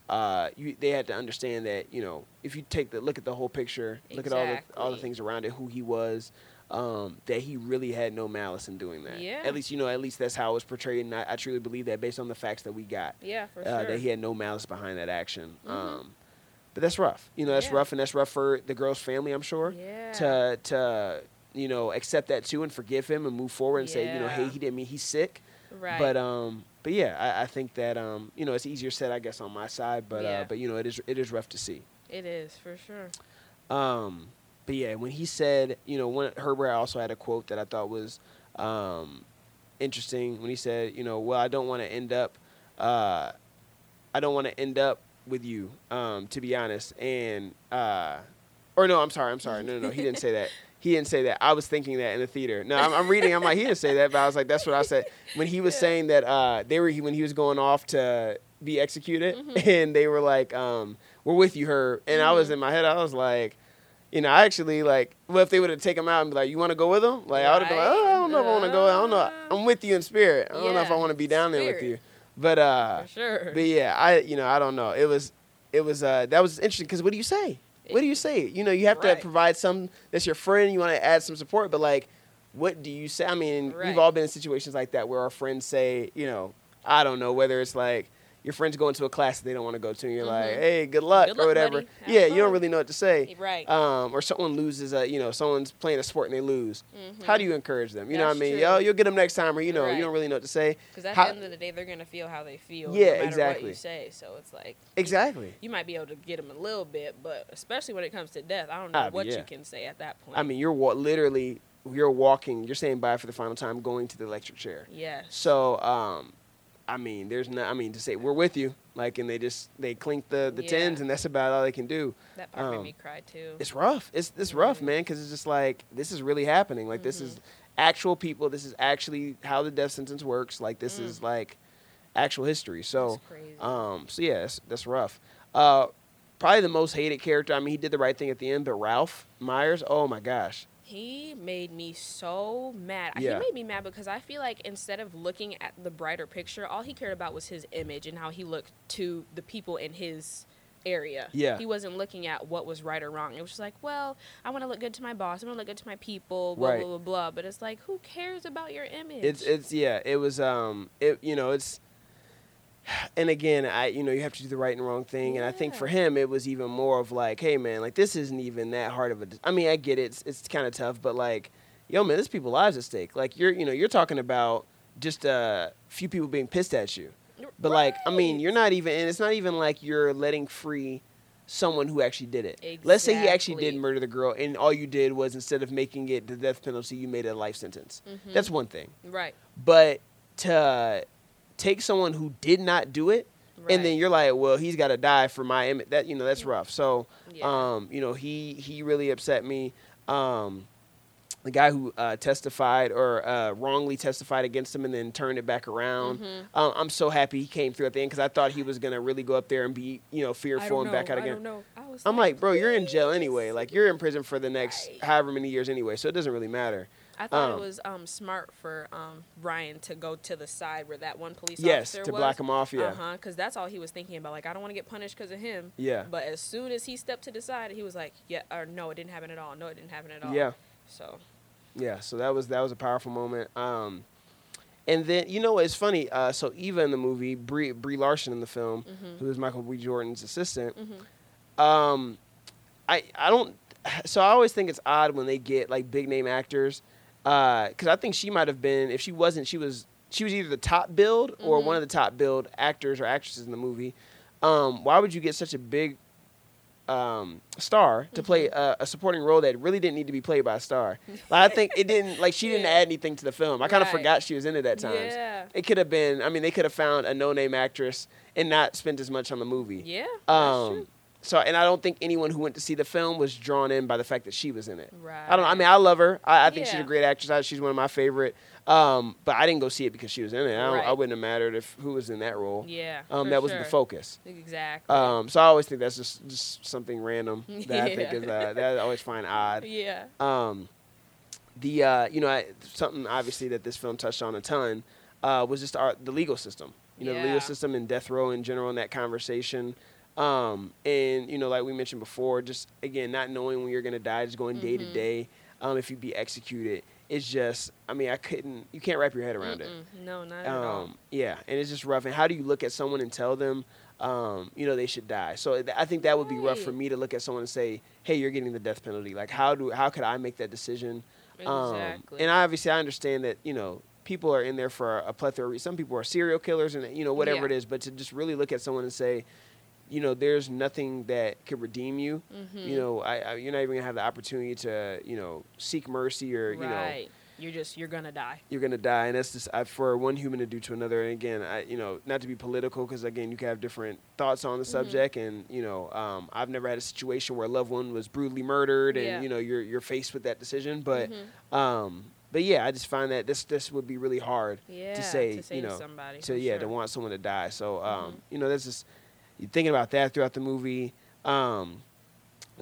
Speaker 3: uh, you, they had to understand that you know if you take the look at the whole picture, look at all the all the things around it, who he was, um, that he really had no malice in doing that.
Speaker 1: Yeah.
Speaker 3: At least you know, at least that's how it was portrayed, and I, I truly believe that based on the facts that we got,
Speaker 1: yeah, for
Speaker 3: uh,
Speaker 1: sure.
Speaker 3: that he had no malice behind that action.
Speaker 1: Mhm.
Speaker 3: Um, but that's rough. You know, that's
Speaker 1: Yeah.
Speaker 3: rough, and that's rough for the girl's family. I'm sure
Speaker 1: yeah.
Speaker 3: to to you know accept that too and forgive him and move forward and say you know hey he didn't mean he's sick
Speaker 1: right.
Speaker 3: but um but yeah I, I think that um you know it's easier said I guess on my side but
Speaker 1: Yeah.
Speaker 3: uh but you know it is it is rough to see
Speaker 1: it is for sure.
Speaker 3: um but yeah when he said you know when Herbert also had a quote that I thought was um interesting when he said you know well I don't want to end up uh I don't want to end up with you um to be honest and uh or no I'm sorry I'm sorry no no no he didn't say that he didn't say that I was thinking that in the theater no I'm, I'm reading I'm like he didn't say that but I was like that's what I said when he was saying that uh they were when he was going off to be executed
Speaker 1: Mhm.
Speaker 3: and they were like um we're with you her and I was
Speaker 1: Mhm.
Speaker 3: in my head I was like you know, I actually like. Well, if they would have taken him out and be like, "You want to go with him?" Like, I would have been like, "Oh, I don't know if I want to go. I don't know. I'm with you in spirit. I don't know if I want to be down there with you." But uh,
Speaker 1: sure.
Speaker 3: but yeah, I you know I don't know. It was it was uh that was interesting because what do you say? What do you say? You know, you have to provide some that's your friend. You want to add some support, but like, what do you say? I mean,
Speaker 1: Right.
Speaker 3: we've all been in situations like that where our friends say, you know, I don't know whether it's like. Your friends go into a class that they don't want to go to, and you're like,
Speaker 1: Mhm.
Speaker 3: "Hey, good luck,"
Speaker 1: Good
Speaker 3: or whatever. Yeah, you don't really know what to say.
Speaker 1: right.
Speaker 3: Um, or someone loses a, you know, someone's playing a sport and they lose.
Speaker 1: Mhm.
Speaker 3: How do you encourage them? You know what I mean?
Speaker 1: true.
Speaker 3: Yo, you'll get them next time, or you know,
Speaker 1: Right.
Speaker 3: you don't really know what to say.
Speaker 1: Because at
Speaker 3: how-
Speaker 1: the end of the day, they're gonna feel how they feel.
Speaker 3: Yeah,
Speaker 1: no matter What
Speaker 3: exactly.
Speaker 1: you say, so it's like
Speaker 3: Exactly.
Speaker 1: you might be able to get them a little bit, but especially when it comes to death, I don't know
Speaker 3: Ah,
Speaker 1: what
Speaker 3: yeah.
Speaker 1: you can say at that point.
Speaker 3: I mean, you're wa- literally you're walking. You're saying bye for the final time, going to the electric chair.
Speaker 1: yes.
Speaker 3: So, um, I mean, there's no. I mean, to say we're with you, like, and they just they clink the the
Speaker 1: Yeah.
Speaker 3: tins, and that's about all they can do.
Speaker 1: that part made
Speaker 3: um,
Speaker 1: me cry too.
Speaker 3: It's rough. It's it's rough,
Speaker 1: Mhm.
Speaker 3: man, because it's just like this is really happening. Like this is actual people. This is actually how the death sentence works. Like this
Speaker 1: Mm.
Speaker 3: is like actual history. So.
Speaker 1: Crazy.
Speaker 3: Um, so yeah, that's, that's rough. Uh, probably the most hated character. I mean, he did the right thing at the end, but Ralph Myers. Oh my gosh.
Speaker 1: He made me so mad.
Speaker 3: Yeah.
Speaker 1: He made me mad because I feel like instead of looking at the brighter picture, all he cared about was his image and how he looked to the people in his area.
Speaker 3: Yeah.
Speaker 1: He wasn't looking at what was right or wrong. It was just like, well, I want to look good to my boss. I want to look good to my people. Blah
Speaker 3: Right.
Speaker 1: blah blah blah. But it's like, who cares about your image?
Speaker 3: It's it's yeah. It was um. It you know it's. And again, I you know you have to do the right and wrong thing, and I think for him it was even more of like, hey man, like this isn't even that hard of a. I mean, I get it. It's, it's kind of tough, but like, yo man, there's people lives at stake. Like you're you know you're talking about just a few people being pissed at you. But like, I mean, you're not even, and it's not even like you're letting free someone who actually did it. Let's say he actually did murder the girl, and all you did was instead of making it the death penalty, you made it a life sentence.
Speaker 1: Mhm.
Speaker 3: That's one thing.
Speaker 1: right.
Speaker 3: But to take someone who did not do it,
Speaker 1: right.
Speaker 3: and then you're like, well, he's got to die for my image. That you know, that's rough. So,
Speaker 1: Yeah.
Speaker 3: um, you know, he he really upset me. Um, the guy who uh, testified or uh, wrongly testified against him and then turned it back around.
Speaker 1: Mhm.
Speaker 3: Um, I'm so happy he came through at the end because I thought he was gonna really go up there and be, you know, fearful and back out
Speaker 1: I
Speaker 3: again.
Speaker 1: don't know. I was
Speaker 3: I'm like, bro, you're in jail anyway. Like you're in prison for the next
Speaker 1: Right.
Speaker 3: however many years anyway, so it doesn't really matter.
Speaker 1: I thought
Speaker 3: Um,
Speaker 1: it was um, smart for um, Ryan to go to the side where that one police
Speaker 3: Yes,
Speaker 1: officer
Speaker 3: to
Speaker 1: was.
Speaker 3: black him off. Yeah,
Speaker 1: Uh huh. Because that's all he was thinking about. Like, I don't want to get punished because of him.
Speaker 3: yeah,
Speaker 1: But as soon as he stepped to the side, he was like, "Yeah, or no, it didn't happen at all. No, it didn't happen at all."
Speaker 3: yeah,
Speaker 1: So
Speaker 3: yeah. So that was that was a powerful moment. Um, and then you know it's funny. Uh, so Eva in the movie, Brie, Brie Larson in the film,
Speaker 1: Mhm.
Speaker 3: who was Michael B. Jordan's assistant.
Speaker 1: Mhm.
Speaker 3: Um, I I don't. So I always think it's odd when they get like big name actors, because I think she might have been. If she wasn't, she was. She was either the top build or
Speaker 1: Mhm.
Speaker 3: one of the top build actors or actresses in the movie. Um, why would you get such a big um, star to play a, a supporting role that really didn't need to be played by a star? Like, I think it didn't. Like she didn't
Speaker 1: Yeah.
Speaker 3: add anything to the film. I kind of
Speaker 1: Right.
Speaker 3: forgot she was in it at times.
Speaker 1: yeah,
Speaker 3: It could have been. I mean, they could have found a no-name actress and not spent as much on the movie.
Speaker 1: yeah, that's
Speaker 3: Um,
Speaker 1: true.
Speaker 3: So, and I don't think anyone who went to see the film was drawn in by the fact that she was in it.
Speaker 1: Right.
Speaker 3: I don't. I mean, I love her. I, I think she's a great actress. I, she's one of my favorite. Um, but I didn't go see it because she was in it. I, don't, I wouldn't have mattered if who was in that role.
Speaker 1: Yeah.
Speaker 3: Um, that wasn't the focus.
Speaker 1: Exactly.
Speaker 3: Um, so I always think that's just just something random that I think is uh, that I always find odd.
Speaker 1: yeah.
Speaker 3: Um, the uh, you know I, something obviously that this film touched on a ton uh, was just our, the legal system. You know, the legal system and death row in general in that conversation. Um, and you know, like we mentioned before, just again not knowing when you're gonna die, just going day to
Speaker 1: Mhm.
Speaker 3: day. Um, if you be executed, it's just I mean I couldn't you can't wrap your head around it.
Speaker 1: Mm-mm. No, not at all.
Speaker 3: Um, yeah, and it's just rough. And how do you look at someone and tell them, um, you know, they should die? So th- I think that would be rough for me to look at someone and say, "Hey, you're getting the death penalty." Like, how do how could I make that decision? Um,
Speaker 1: Exactly.
Speaker 3: and I obviously, I understand that you know people are in there for a plethora. Some people are serial killers, and you know whatever
Speaker 1: Yeah.
Speaker 3: it is. But to just really look at someone and say, you know, there's nothing that could redeem you.
Speaker 1: Mhm.
Speaker 3: You know, I, I, you're not even gonna have the opportunity to, you know, seek mercy or you know.
Speaker 1: You're just you're gonna die.
Speaker 3: you're gonna die, and that's just I, for one human to do to another. And again, I you know not to be political because again you can have different thoughts on the
Speaker 1: Mm-hmm.
Speaker 3: subject, and you know um, I've never had a situation where a loved one was brutally murdered, and
Speaker 1: Yeah.
Speaker 3: you know you're you're faced with that decision. But
Speaker 1: Mhm.
Speaker 3: um, but yeah, I just find that this this would be really hard
Speaker 1: Yeah.
Speaker 3: to say,
Speaker 1: to say
Speaker 3: you
Speaker 1: to
Speaker 3: know
Speaker 1: somebody.
Speaker 3: to yeah
Speaker 1: sure.
Speaker 3: to want someone to die. So um,
Speaker 1: Mhm.
Speaker 3: you know that's just you're thinking about that throughout the movie. Um,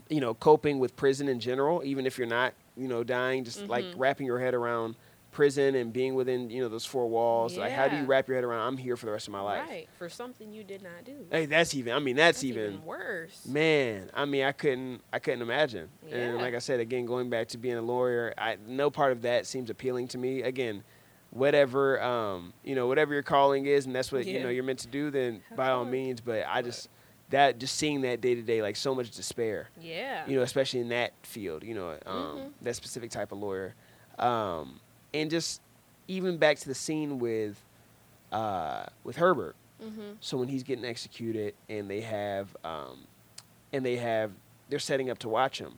Speaker 3: you know, coping with prison in general, even if you're not you know dying, just like
Speaker 1: Mhm.
Speaker 3: wrapping your head around prison and being within you know those four walls. Like, how do you wrap your head around? I'm here for the rest of my life.
Speaker 1: Right. For something you did not do.
Speaker 3: Hey, that's even. I mean, that's,
Speaker 1: That's
Speaker 3: even,
Speaker 1: worse.
Speaker 3: Man, I mean, I couldn't. I couldn't imagine. And like I said, again, going back to being a lawyer, I no part of that seems appealing to me. Again, whatever um, you know, whatever your calling is, and that's what you know you're meant to do. Then by all means. But I just that just seeing that day to day, like so much despair.
Speaker 1: Yeah.
Speaker 3: You know, especially in that field. You know, um,
Speaker 1: Mhm.
Speaker 3: that specific type of lawyer, um, and just even back to the scene with uh, with Herbert.
Speaker 1: mm-hmm.
Speaker 3: So when he's getting executed, and they have, um, and they have, they're setting up to watch him,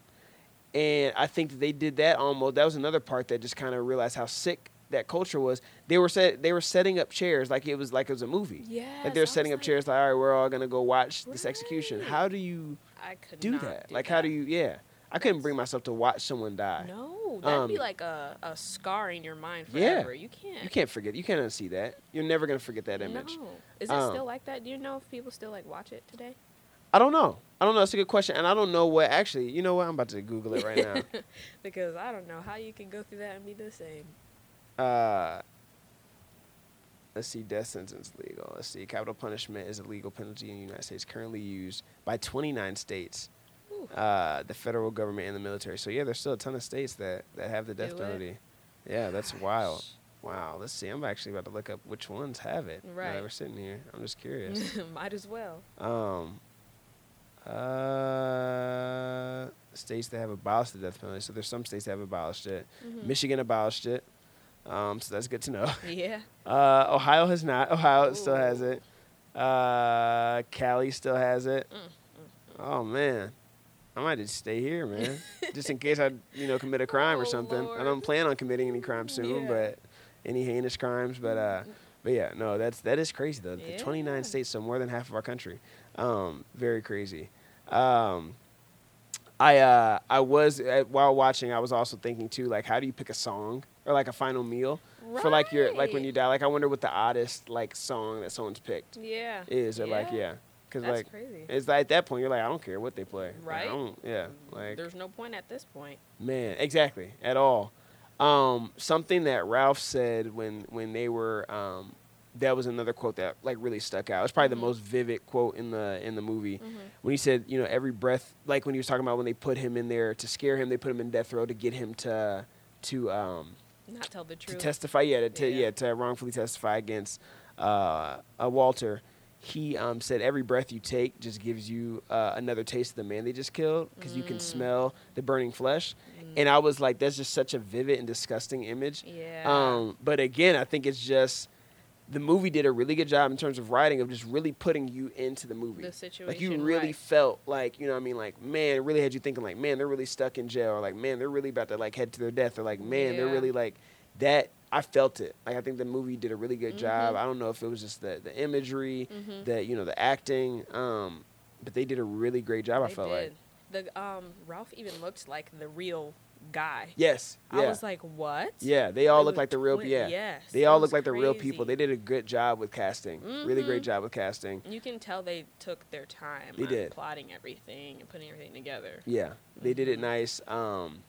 Speaker 3: and I think that they did that almost. That was another part that just kind of realized how sick that culture was. They were set, they were setting up chairs like it was like it was a movie.
Speaker 1: Yeah.
Speaker 3: Like they're setting up chairs like, all right, we're all gonna go watch this execution. How do you
Speaker 1: I could
Speaker 3: do that?
Speaker 1: do
Speaker 3: like, how do you? Yeah, I couldn't bring myself to watch someone die.
Speaker 1: No, that'd be
Speaker 3: Um,
Speaker 1: like a, a scar in your mind forever. Yeah. You can't.
Speaker 3: You can't forget. You can't unsee that. You're never gonna forget that image.
Speaker 1: No. Is it
Speaker 3: Um,
Speaker 1: still like that? Do you know if people still like watch it today?
Speaker 3: I don't know. I don't know. That's a good question, and I don't know what. Actually, you know what? I'm about to Google it right now.
Speaker 1: because I don't know how you can go through that and be the same.
Speaker 3: Uh, let's see, death sentence legal. Let's see, capital punishment is a legal penalty in the United States, currently used by 29 states, uh, the federal government and the military. So yeah, there's still a ton of states that that have the death
Speaker 1: Do it.
Speaker 3: penalty. Yeah, that's wild. Wow. Let's see. I'm actually about to look up which ones have it. now
Speaker 1: Right.
Speaker 3: we're sitting here. I'm just curious.
Speaker 1: Might as well.
Speaker 3: um. Uh, states that have abolished the death penalty. So there's some states that have abolished it.
Speaker 1: Mhm.
Speaker 3: Michigan abolished it. Um, so that's good to know.
Speaker 1: Yeah.
Speaker 3: Uh, Ohio has not. Ohio still has it. Uh, Cali still has it.
Speaker 1: Mm,
Speaker 3: Oh man, I might just stay here, man, just in case I, you know, commit a crime or
Speaker 1: Oh,
Speaker 3: something. I don't plan on committing any crime soon,
Speaker 1: Yeah.
Speaker 3: but any heinous crimes. But uh, but yeah, no, that's that is crazy though. The
Speaker 1: Yeah.
Speaker 3: 29 states, so more than half of our country. Um, very crazy. Um, I uh, I was uh, while watching, I was also thinking too, like, how do you pick a song or like a final meal for like your like when you die? Like, I wonder what the oddest like song that someone's picked
Speaker 1: Yeah.
Speaker 3: is, or like yeah, because
Speaker 1: That's
Speaker 3: like
Speaker 1: crazy.
Speaker 3: it's like at that point you're like, I don't care what they play, Like, I
Speaker 1: Right.
Speaker 3: don't, yeah, like
Speaker 1: There's no point at this point.
Speaker 3: Man, exactly at all. Um, something that Ralph said when when they were um, that was another quote that like really stuck out. It's probably
Speaker 1: Mhm.
Speaker 3: the most vivid quote in the in the movie
Speaker 1: Mhm.
Speaker 3: when he said, you know, every breath, like when he was talking about when they put him in there to scare him, they put him in death row to get him to to um,
Speaker 1: Not tell the
Speaker 3: to testify, yeah, to,
Speaker 1: Yeah.
Speaker 3: yeah. to wrongfully testify against uh, uh, Walter. He um, said every breath you take just gives you uh, another taste of the man they just killed because you can
Speaker 1: Mm.
Speaker 3: smell the burning flesh.
Speaker 1: Mm.
Speaker 3: And I was like, that's just such a vivid and disgusting image.
Speaker 1: yeah.
Speaker 3: Um, but again, I think it's just the movie did a really good job in terms of writing of just really putting you into the movie.
Speaker 1: the situation.
Speaker 3: Like you really
Speaker 1: right.
Speaker 3: felt like you know what I mean like man it really had you thinking like man they're really stuck in jail or like man they're really about to like head to their death or like man they're really like that I felt it like I think the movie did a really good job
Speaker 1: Mhm.
Speaker 3: I don't know if it was just the the imagery
Speaker 1: Mhm.
Speaker 3: the you know the acting um but they did a really great job. I
Speaker 1: They
Speaker 3: felt like
Speaker 1: the um Ralph even looked like the real guy.
Speaker 3: yes, yeah,
Speaker 1: I was like, what?
Speaker 3: yeah. They all
Speaker 1: They
Speaker 3: look like the real.
Speaker 1: twin-
Speaker 3: Yeah,
Speaker 1: yes,
Speaker 3: they all look like the real people. They did a good job with casting. Really great
Speaker 1: Mhm.
Speaker 3: job with casting.
Speaker 1: You can tell they took their time.
Speaker 3: They did.
Speaker 1: plotting everything and putting everything together.
Speaker 3: Yeah, they did it
Speaker 1: Mhm.
Speaker 3: nice. Um,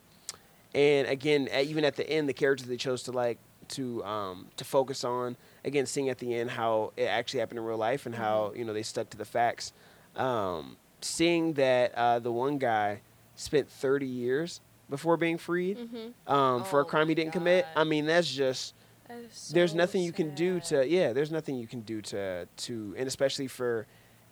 Speaker 3: and again, even at the end, the characters they chose to like to um, to focus on. Again, seeing at the end how it actually happened in real life and how you know they stuck to the facts. Um, seeing that uh, the one guy spent 30 years before being freed
Speaker 1: Mm-hmm.
Speaker 3: um, for a
Speaker 1: Oh
Speaker 3: crime he didn't commit. I mean, that's just
Speaker 1: That is
Speaker 3: there's
Speaker 1: so
Speaker 3: nothing you can do to yeah there's nothing you can do to to and especially for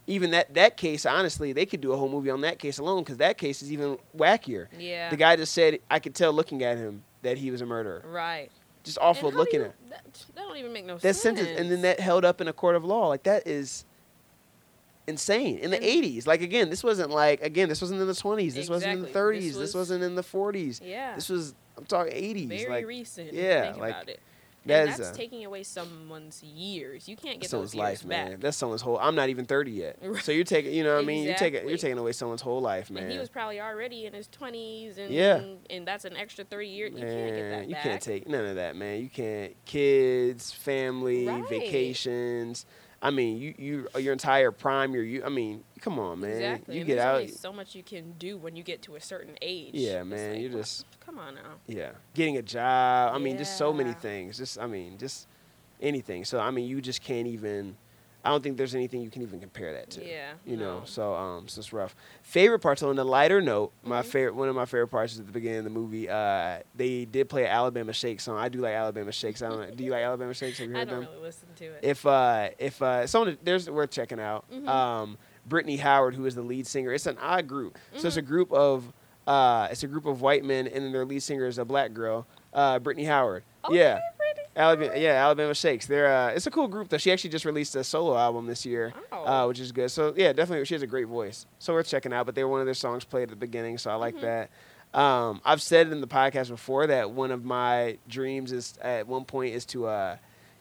Speaker 3: even that that case honestly they could do a whole movie on that case alone because that case is even wackier
Speaker 1: Yeah.
Speaker 3: the guy just said i could tell looking at him that he was a murderer
Speaker 1: Right.
Speaker 3: just awful
Speaker 1: And how do
Speaker 3: looking
Speaker 1: you-
Speaker 3: at
Speaker 1: that, that don't even make no
Speaker 3: that
Speaker 1: sense.
Speaker 3: That sentence and then that held up in a court of law like that is insane in the
Speaker 1: And-
Speaker 3: 80s like again this wasn't like again this wasn't in the 20s this wasn't in the 30s
Speaker 1: This
Speaker 3: this,
Speaker 1: was-
Speaker 3: wasn't in the 40s
Speaker 1: Yeah.
Speaker 3: this was i'm talking 80s
Speaker 1: very
Speaker 3: like
Speaker 1: recent.
Speaker 3: yeah,
Speaker 1: Think
Speaker 3: like,
Speaker 1: about it. and
Speaker 3: is
Speaker 1: that's
Speaker 3: a-
Speaker 1: taking away someone's years. You can't get
Speaker 3: someone's
Speaker 1: those years
Speaker 3: life,
Speaker 1: back.
Speaker 3: man. That's someone's whole. I'm not even 30 yet, so you're taking. You know what I mean? You're taking. You're taking away someone's whole life, man.
Speaker 1: And he was probably already in his twenties, and
Speaker 3: Yeah.
Speaker 1: and that's an extra thirty years. You can't get that
Speaker 3: you
Speaker 1: back.
Speaker 3: can't take none of that, man. You can't. Kids, family,
Speaker 1: Right.
Speaker 3: vacations. I mean, you you uh, your entire prime. Your you. I mean, come on, man.
Speaker 1: Exactly.
Speaker 3: You
Speaker 1: and
Speaker 3: get
Speaker 1: there's
Speaker 3: out.
Speaker 1: only so much you can do when you get to a certain age.
Speaker 3: Yeah, man,
Speaker 1: like,
Speaker 3: you just-
Speaker 1: come on now.
Speaker 3: Yeah, getting a job. I mean, just so many things. Just I mean, just anything. So I mean, you just can't even. I don't think there's anything you can even compare that to.
Speaker 1: Yeah,
Speaker 3: You know, so um, so it's rough. Favorite parts on the lighter note, my
Speaker 1: Mhm.
Speaker 3: favorite one of my favorite parts is at the beginning of the movie. Uh, they did play an Alabama Shake song. I do like Alabama Shakes. I don't. know. Do you like Alabama Shakes? Have you
Speaker 1: I
Speaker 3: heard
Speaker 1: don't
Speaker 3: them?
Speaker 1: really listen to it.
Speaker 3: If uh, if uh, someone there's worth checking out.
Speaker 1: Mhm.
Speaker 3: Um, Brittany Howard, who is the lead singer. It's an odd group. So it's a
Speaker 1: Mhm.
Speaker 3: group of uh, it's a group of white men, and then their lead singer is a black girl, uh, Brittany Howard.
Speaker 1: Okay,
Speaker 3: yeah. Alabama, yeah, Alabama Shakes. They're uh, it's a cool group though. She actually just released a solo album this year,
Speaker 1: Oh.
Speaker 3: uh, which is good. So yeah, definitely she has a great voice. So worth checking out. But they were one of their songs played at the beginning, so I like
Speaker 1: Mhm.
Speaker 3: that. Um, I've said in the podcast before that one of my dreams is at one point is to uh,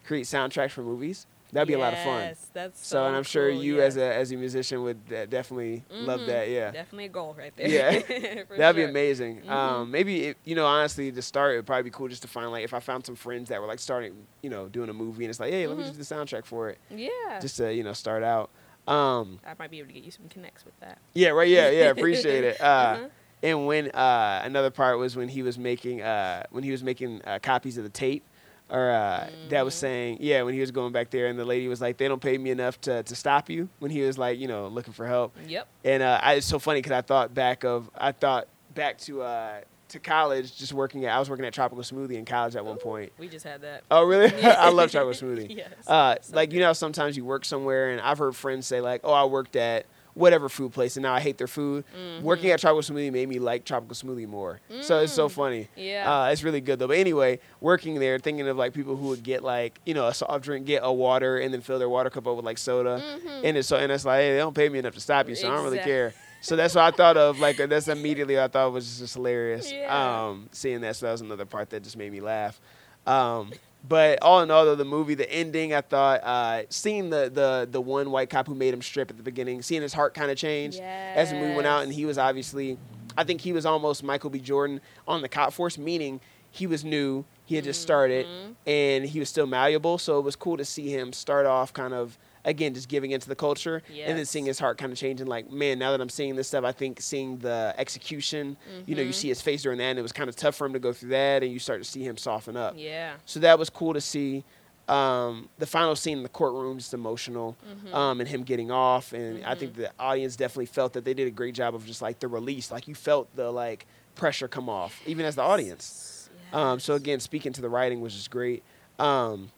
Speaker 3: create soundtracks for movies. That'd be a lot of fun.
Speaker 1: Yes, That's
Speaker 3: So, and I'm sure
Speaker 1: cool,
Speaker 3: you as a as a musician would uh, definitely love
Speaker 1: Mhm.
Speaker 3: that. Yeah.
Speaker 1: Definitely a goal right there.
Speaker 3: Yeah. That'd be
Speaker 1: sure.
Speaker 3: amazing.
Speaker 1: Mhm.
Speaker 3: Um, maybe it, you know, honestly, to start, it'd probably be cool just to find like if I found some friends that were like starting, you know, doing a movie, and it's like, hey, let me
Speaker 1: Mhm.
Speaker 3: just do the soundtrack for it,
Speaker 1: Yeah.
Speaker 3: just to you know start out. Um,
Speaker 1: I might be able to get you some connects with that.
Speaker 3: yeah, right. Yeah, yeah. Appreciate it. Uh,
Speaker 1: Uh-huh.
Speaker 3: And when uh, another part was when he was making uh, when he was making uh, copies of the tape, or uh, that was
Speaker 1: Mhm.
Speaker 3: saying, yeah, when he was going back there, and the lady was like, they don't pay me enough to to stop you. When he was like, you know, looking for help.
Speaker 1: Yep.
Speaker 3: And uh, I, it's so funny because I thought back of I thought back to uh, to college, just working at I was working at Tropical Smoothie in college at one point.
Speaker 1: We just had that.
Speaker 3: Oh really? I love Tropical Smoothie.
Speaker 1: yes.
Speaker 3: Uh, like you know, sometimes you work somewhere, and I've heard friends say like, "Oh, I worked at whatever food place, and now I hate their food." Working
Speaker 1: Mhm.
Speaker 3: at Tropical Smoothie made me like Tropical Smoothie more. So it's so
Speaker 1: Mm.
Speaker 3: funny.
Speaker 1: Yeah.
Speaker 3: Uh, it's really good though. But anyway, working there, thinking of like people who would get like you know a soft drink, get a water, and then fill their water cup up with like soda,
Speaker 1: mm-hmm.
Speaker 3: and it's so and it's like hey, they don't pay me enough to stop you, so I don't really care. So that's what I thought of. Like that's immediately I thought was just hilarious.
Speaker 1: Yeah.
Speaker 3: Um, seeing that, so that was another part that just made me laugh. Um, but all in all, though, the movie, the ending, I thought, uh, seeing the the the one white cop who made him strip at the beginning, seeing his heart kind of change as the movie went out, and he was obviously, I think he was almost Michael B. Jordan on the cop force, meaning he was new, he had just started,
Speaker 1: Mhm.
Speaker 3: and he was still malleable. So it was cool to see him start off kind of again just giving into the culture, and then seeing his heart kind of changing. Like, man, now that I'm seeing this stuff, I think seeing the execution, you know, you
Speaker 1: Mhm.
Speaker 3: see his face during that, and it was kind of tough for him to go through that, and you start to see him soften up.
Speaker 1: Yeah.
Speaker 3: So that was cool to see. Um, the final scene in the courtroom just emotional,
Speaker 1: Mhm.
Speaker 3: um, and him getting off, and I think
Speaker 1: Mhm.
Speaker 3: the audience definitely felt that they did a great job of just like the release, like you felt the like pressure come off, even as the audience. Um, so again, speaking to the writing was just great. Um,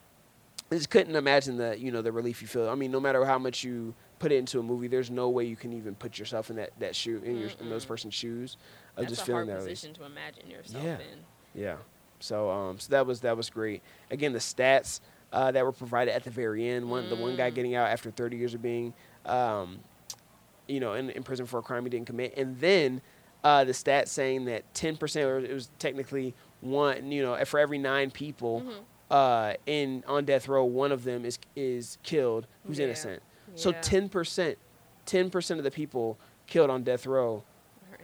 Speaker 3: I just couldn't imagine the you know the relief you feel. I mean, no matter how much you put it into a movie, there's no way you can even put yourself in that that shoe in your in those person's shoes of
Speaker 1: That's
Speaker 3: just
Speaker 1: a
Speaker 3: feeling that release.
Speaker 1: position to imagine yourself
Speaker 3: Yeah.
Speaker 1: in.
Speaker 3: Yeah. So um so that was that was great. Again, the stats uh, that were provided at the very end. One the one guy
Speaker 1: Mm.
Speaker 3: getting out after 30 years of being um you know in, in prison for a crime he didn't commit, and then uh, the stats saying that 10 percent or it was technically one you know for every nine people
Speaker 1: Mhm.
Speaker 3: Uh, in on death row, one of them is is killed who's
Speaker 1: Yeah.
Speaker 3: innocent. So 10 percent. ten percent of the people killed on death row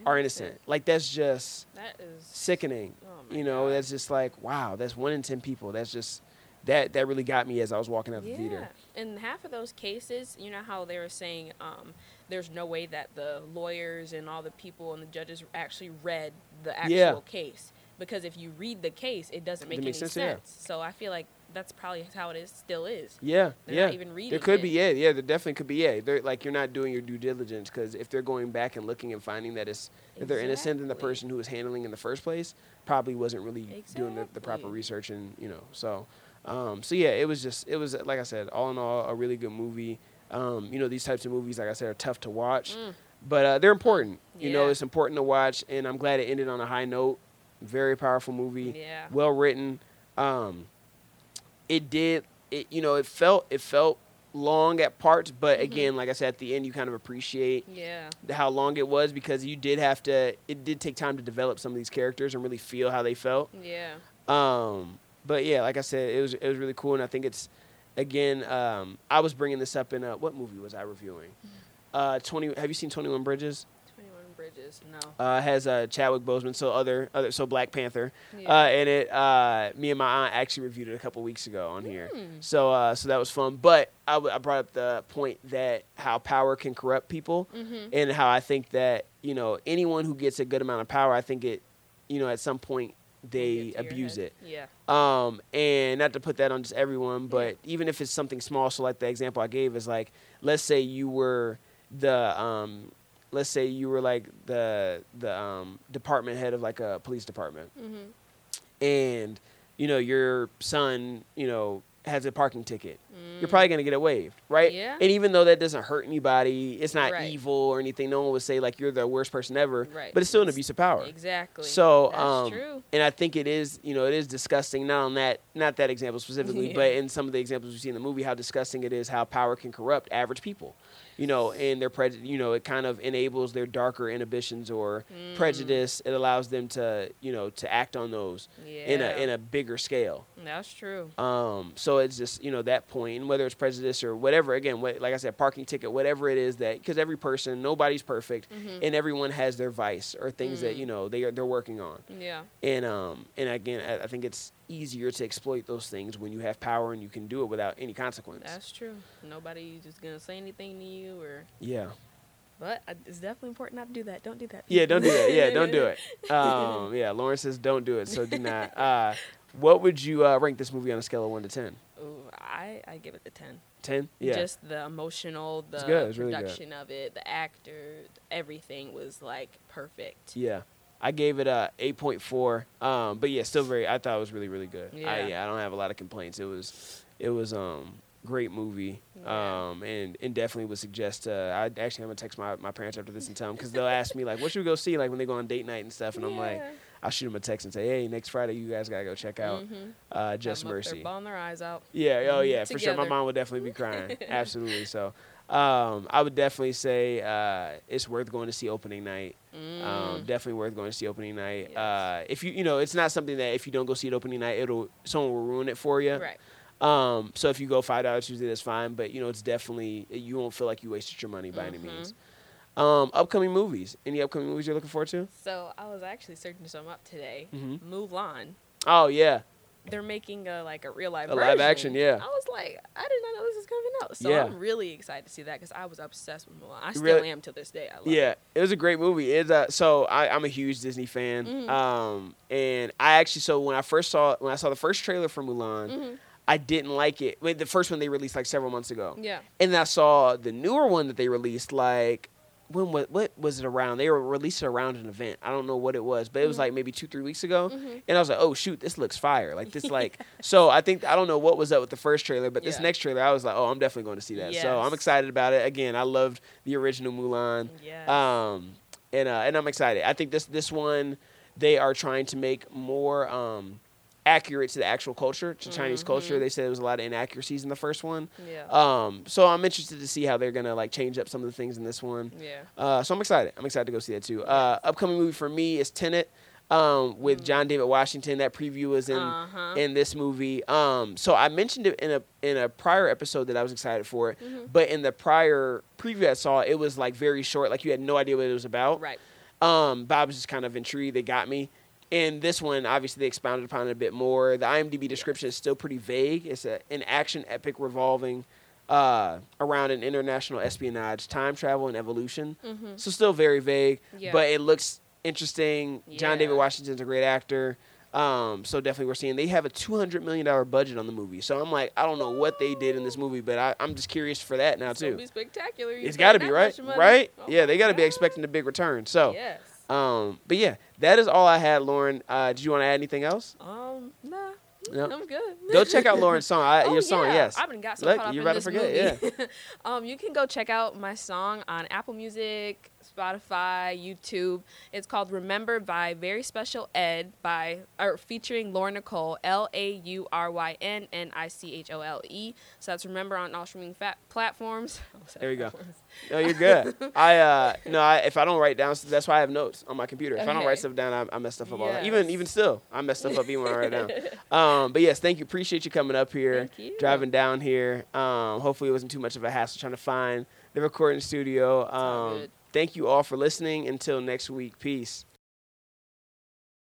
Speaker 3: are innocent. Like that's just
Speaker 1: That is
Speaker 3: sickening.
Speaker 1: Oh
Speaker 3: you know,
Speaker 1: God.
Speaker 3: that's just like wow. That's one in ten people. That's just that that really got me as I was walking out of
Speaker 1: the
Speaker 3: theater.
Speaker 1: In half of those cases, you know how they were saying um, there's no way that the lawyers and all the people and the judges actually read the actual
Speaker 3: Yeah.
Speaker 1: case because if you read the case, it doesn't make
Speaker 3: It
Speaker 1: any sense.
Speaker 3: sense, yeah.
Speaker 1: So I feel like that's probably how it is. Still is.
Speaker 3: Yeah,
Speaker 1: They're
Speaker 3: yeah.
Speaker 1: not even reading
Speaker 3: there could
Speaker 1: it.
Speaker 3: be, yeah, yeah. There definitely could be, yeah. They're like you're not doing your due diligence because if they're going back and looking and finding that it's that they're innocent, then the person who was handling in the first place probably wasn't really doing the, the proper research and you know. So, um, so yeah, it was just it was like I said, all in all, a really good movie. Um, you know, these types of movies, like I said, are tough to watch,
Speaker 1: Mm.
Speaker 3: but uh, they're important. You know, it's important to watch, and I'm glad it ended on a high note. Very powerful movie
Speaker 1: Yeah.
Speaker 3: well written. Um, it did. It you know it felt it felt long at parts, but
Speaker 1: Mhm.
Speaker 3: again, like I said, at the end you kind of appreciate
Speaker 1: Yeah.
Speaker 3: the- how long it was because you did have to. It did take time to develop some of these characters and really feel how they felt.
Speaker 1: Yeah.
Speaker 3: Um, but yeah, like I said, it was it was really cool, and I think it's again. Um, I was bringing this up in uh, what movie was I reviewing? Uh, twenty. Have you seen Twenty One Bridges?
Speaker 1: No.
Speaker 3: Uh, it has uh, Chadwick Boseman, so other other so Black Panther.
Speaker 1: Yeah.
Speaker 3: Uh, and it, uh, me and my aunt actually reviewed it a couple weeks ago on here.
Speaker 1: Mm.
Speaker 3: So, uh, so that was fun. But I, w- I brought up the point that how power can corrupt people,
Speaker 1: Mhm.
Speaker 3: and how I think that you know anyone who gets a good amount of power, I think it, you know, at some point they
Speaker 1: Get to your
Speaker 3: abuse it.
Speaker 1: Yeah.
Speaker 3: Um, and not to put that on just everyone, but even if it's something small, so like the example I gave is like, let's say you were the, um, let's say you were like the the um, department head of like a police department,
Speaker 1: Mhm.
Speaker 3: and you know your son, you know, has a parking ticket.
Speaker 1: Mm.
Speaker 3: You're probably gonna get it waived, right?
Speaker 1: Yeah.
Speaker 3: And even though that doesn't hurt anybody, it's not
Speaker 1: Right.
Speaker 3: evil or anything. No one would say like you're the worst person ever,
Speaker 1: Right.
Speaker 3: but it's still an abuse of power.
Speaker 1: Exactly.
Speaker 3: So,
Speaker 1: That's
Speaker 3: um,
Speaker 1: true.
Speaker 3: and I think it is, you know, it is disgusting. Not on that, not that example specifically,
Speaker 1: Yeah.
Speaker 3: but in some of the examples we see in the movie, how disgusting it is how power can corrupt average people. You know, and their prejudice. You know, it kind of enables their darker inhibitions or
Speaker 1: Mm.
Speaker 3: prejudice. It allows them to, you know, to act on those
Speaker 1: Yeah.
Speaker 3: in a in a bigger scale.
Speaker 1: That's true.
Speaker 3: Um, so it's just you know that point, and whether it's prejudice or whatever. Again, what, like I said, parking ticket, whatever it is that because every person, nobody's perfect,
Speaker 1: Mhm.
Speaker 3: and everyone has their vice or things that
Speaker 1: Mm.
Speaker 3: you know they are they're working on.
Speaker 1: Yeah.
Speaker 3: And um and again, I, I think it's easier to exploit those things when you have power and you can do it without any consequence.
Speaker 1: That's true. Nobody just gonna say anything to you or.
Speaker 3: yeah.
Speaker 1: But it's definitely important not to do that. Don't do that.
Speaker 3: Yeah, don't do that. Yeah, don't do it. Um, yeah, Lauryn says don't do it, so do not. Uh, what would you uh, rank this movie on a scale of one to ten?
Speaker 1: Ooh, I I give it the ten.
Speaker 3: Ten? Yeah.
Speaker 1: Just the emotional, the
Speaker 3: It's. It's really
Speaker 1: production of it, the actor, everything was like perfect.
Speaker 3: Yeah. I gave it a 8.4. Um, but yeah, still very I thought it was really really good. I
Speaker 1: Yeah.
Speaker 3: yeah, I don't have a lot of complaints. It was it was um great movie.
Speaker 1: Yeah.
Speaker 3: Um and, and definitely would suggest uh I actually I'm to text my, my parents after this and tell them cuz they'll ask me like what should we go see like when they go on date night and stuff and I'm like I'll shoot them a text and say, "Hey, next Friday you guys got to go check out
Speaker 1: Mhm.
Speaker 3: uh Just
Speaker 1: Have 'em up there
Speaker 3: Mercy."
Speaker 1: bawling their eyes out.
Speaker 3: Yeah, oh
Speaker 1: Mhm,
Speaker 3: yeah, for sure. My mom would definitely be crying. Absolutely. So, um, I would definitely say uh, it's worth going to see opening night. Um,
Speaker 1: Mm.
Speaker 3: definitely worth going to see opening night.
Speaker 1: Yes.
Speaker 3: Uh, if you, you know, it's not something that if you don't go see it opening night, it'll someone will ruin it for you.
Speaker 1: Right.
Speaker 3: Um, so if you go five dollars Tuesday, that's fine. But you know, it's definitely you won't feel like you wasted your money by any
Speaker 1: Mhm.
Speaker 3: means. Um, upcoming movies. Any upcoming movies you're looking forward to?
Speaker 1: So I was actually searching some up today.
Speaker 3: Mhm.
Speaker 1: Mulan.
Speaker 3: Oh yeah,
Speaker 1: They're making a like a real live
Speaker 3: A live action, yeah.
Speaker 1: I was like, I did not know this was coming out. So
Speaker 3: Yeah.
Speaker 1: I'm really excited to see that because I was obsessed with Mulan. I still
Speaker 3: really-
Speaker 1: am to this day. I love
Speaker 3: Yeah,
Speaker 1: it.
Speaker 3: it was a great movie. It's uh, so I, I'm a huge Disney fan.
Speaker 1: Mhm.
Speaker 3: Um, and I actually so when I first saw when I saw the first trailer for Mulan,
Speaker 1: Mhm.
Speaker 3: I didn't like it. Wait, the first one they released like several months ago,
Speaker 1: Yeah.
Speaker 3: and then I saw the newer one that they released like when was what was it around? They were released it around an event. I don't know what it was, but it was
Speaker 1: Mhm.
Speaker 3: like maybe two three weeks ago.
Speaker 1: Mhm.
Speaker 3: And I was like, oh shoot, this looks fire. Like this like so I think I don't know what was up with the first trailer, but this
Speaker 1: Yeah.
Speaker 3: next trailer I was like, oh, I'm definitely going to see that. So I'm excited about it. Again, I loved the original Mulan.
Speaker 1: Yes.
Speaker 3: Um, and uh, and I'm excited. I think this this one they are trying to make more um, accurate to the actual culture, to Chinese culture. They said there was a lot of inaccuracies in the first one.
Speaker 1: yeah.
Speaker 3: Um, so I'm interested to see how they're gonna like change up some of the things in this one.
Speaker 1: yeah.
Speaker 3: Uh, so I'm excited. I'm excited to go see that too. Uh, upcoming movie for me is Tenet. um, with John David Washington. That preview was in
Speaker 1: Uh-huh.
Speaker 3: in this movie. Um, so I mentioned it in a in a prior episode that I was excited for, it,
Speaker 1: Mm-hmm.
Speaker 3: but in the prior preview I saw, it was like very short. Like you had no idea what it was about.
Speaker 1: Right.
Speaker 3: Um, I was just kind of intrigued. They got me. In this one, obviously, they expounded upon it a bit more. The IMDb description is still pretty vague. It's a, an action epic revolving uh, around an international espionage, time travel, and evolution. So still very vague,
Speaker 1: Mm-hmm. Yeah.
Speaker 3: but it looks interesting. John David
Speaker 1: Yeah.
Speaker 3: Washington's a great actor. Um, so definitely we're seeing they have a two hundred million dollar budget on the movie. So I'm like, I don't know what they did in this movie, but I, I'm just curious for that now
Speaker 1: It's
Speaker 3: too.
Speaker 1: be spectacular. You
Speaker 3: It's got to be right, right?
Speaker 1: Oh
Speaker 3: yeah, they got to be expecting a big return. So,
Speaker 1: Yes.
Speaker 3: Um, but yeah, that is all I had, Lauryn. Uh, did you want to add anything else?
Speaker 1: Um. Nah.
Speaker 3: No.
Speaker 1: I'm good.
Speaker 3: Go check out Lauryn's song. I,
Speaker 1: Oh,
Speaker 3: your song,
Speaker 1: yeah.
Speaker 3: yes.
Speaker 1: I've been got so
Speaker 3: Look,
Speaker 1: caught up
Speaker 3: you're
Speaker 1: in
Speaker 3: about to
Speaker 1: this
Speaker 3: forget,
Speaker 1: movie. um, you can go check out my song on Apple Music, Spotify, YouTube. It's called "Remember" by Very Special Ed by or featuring Lauryn Nichole, L A U R Y N N I C H O L E. So that's "Remember" on all streaming fat platforms.
Speaker 3: There you go. No, you're good. I uh no, I, if I don't write down, that's why I have notes on my computer. If I don't write stuff down, I, I mess stuff up. All the- even even still, I mess stuff up even when I write down. Um, but yes, thank you. Appreciate you coming up here,
Speaker 1: Thank you.
Speaker 3: driving down here. Um, hopefully it wasn't too much of a hassle trying to find the recording studio.
Speaker 1: all
Speaker 3: Um. Thank you all for listening. Until next week, peace.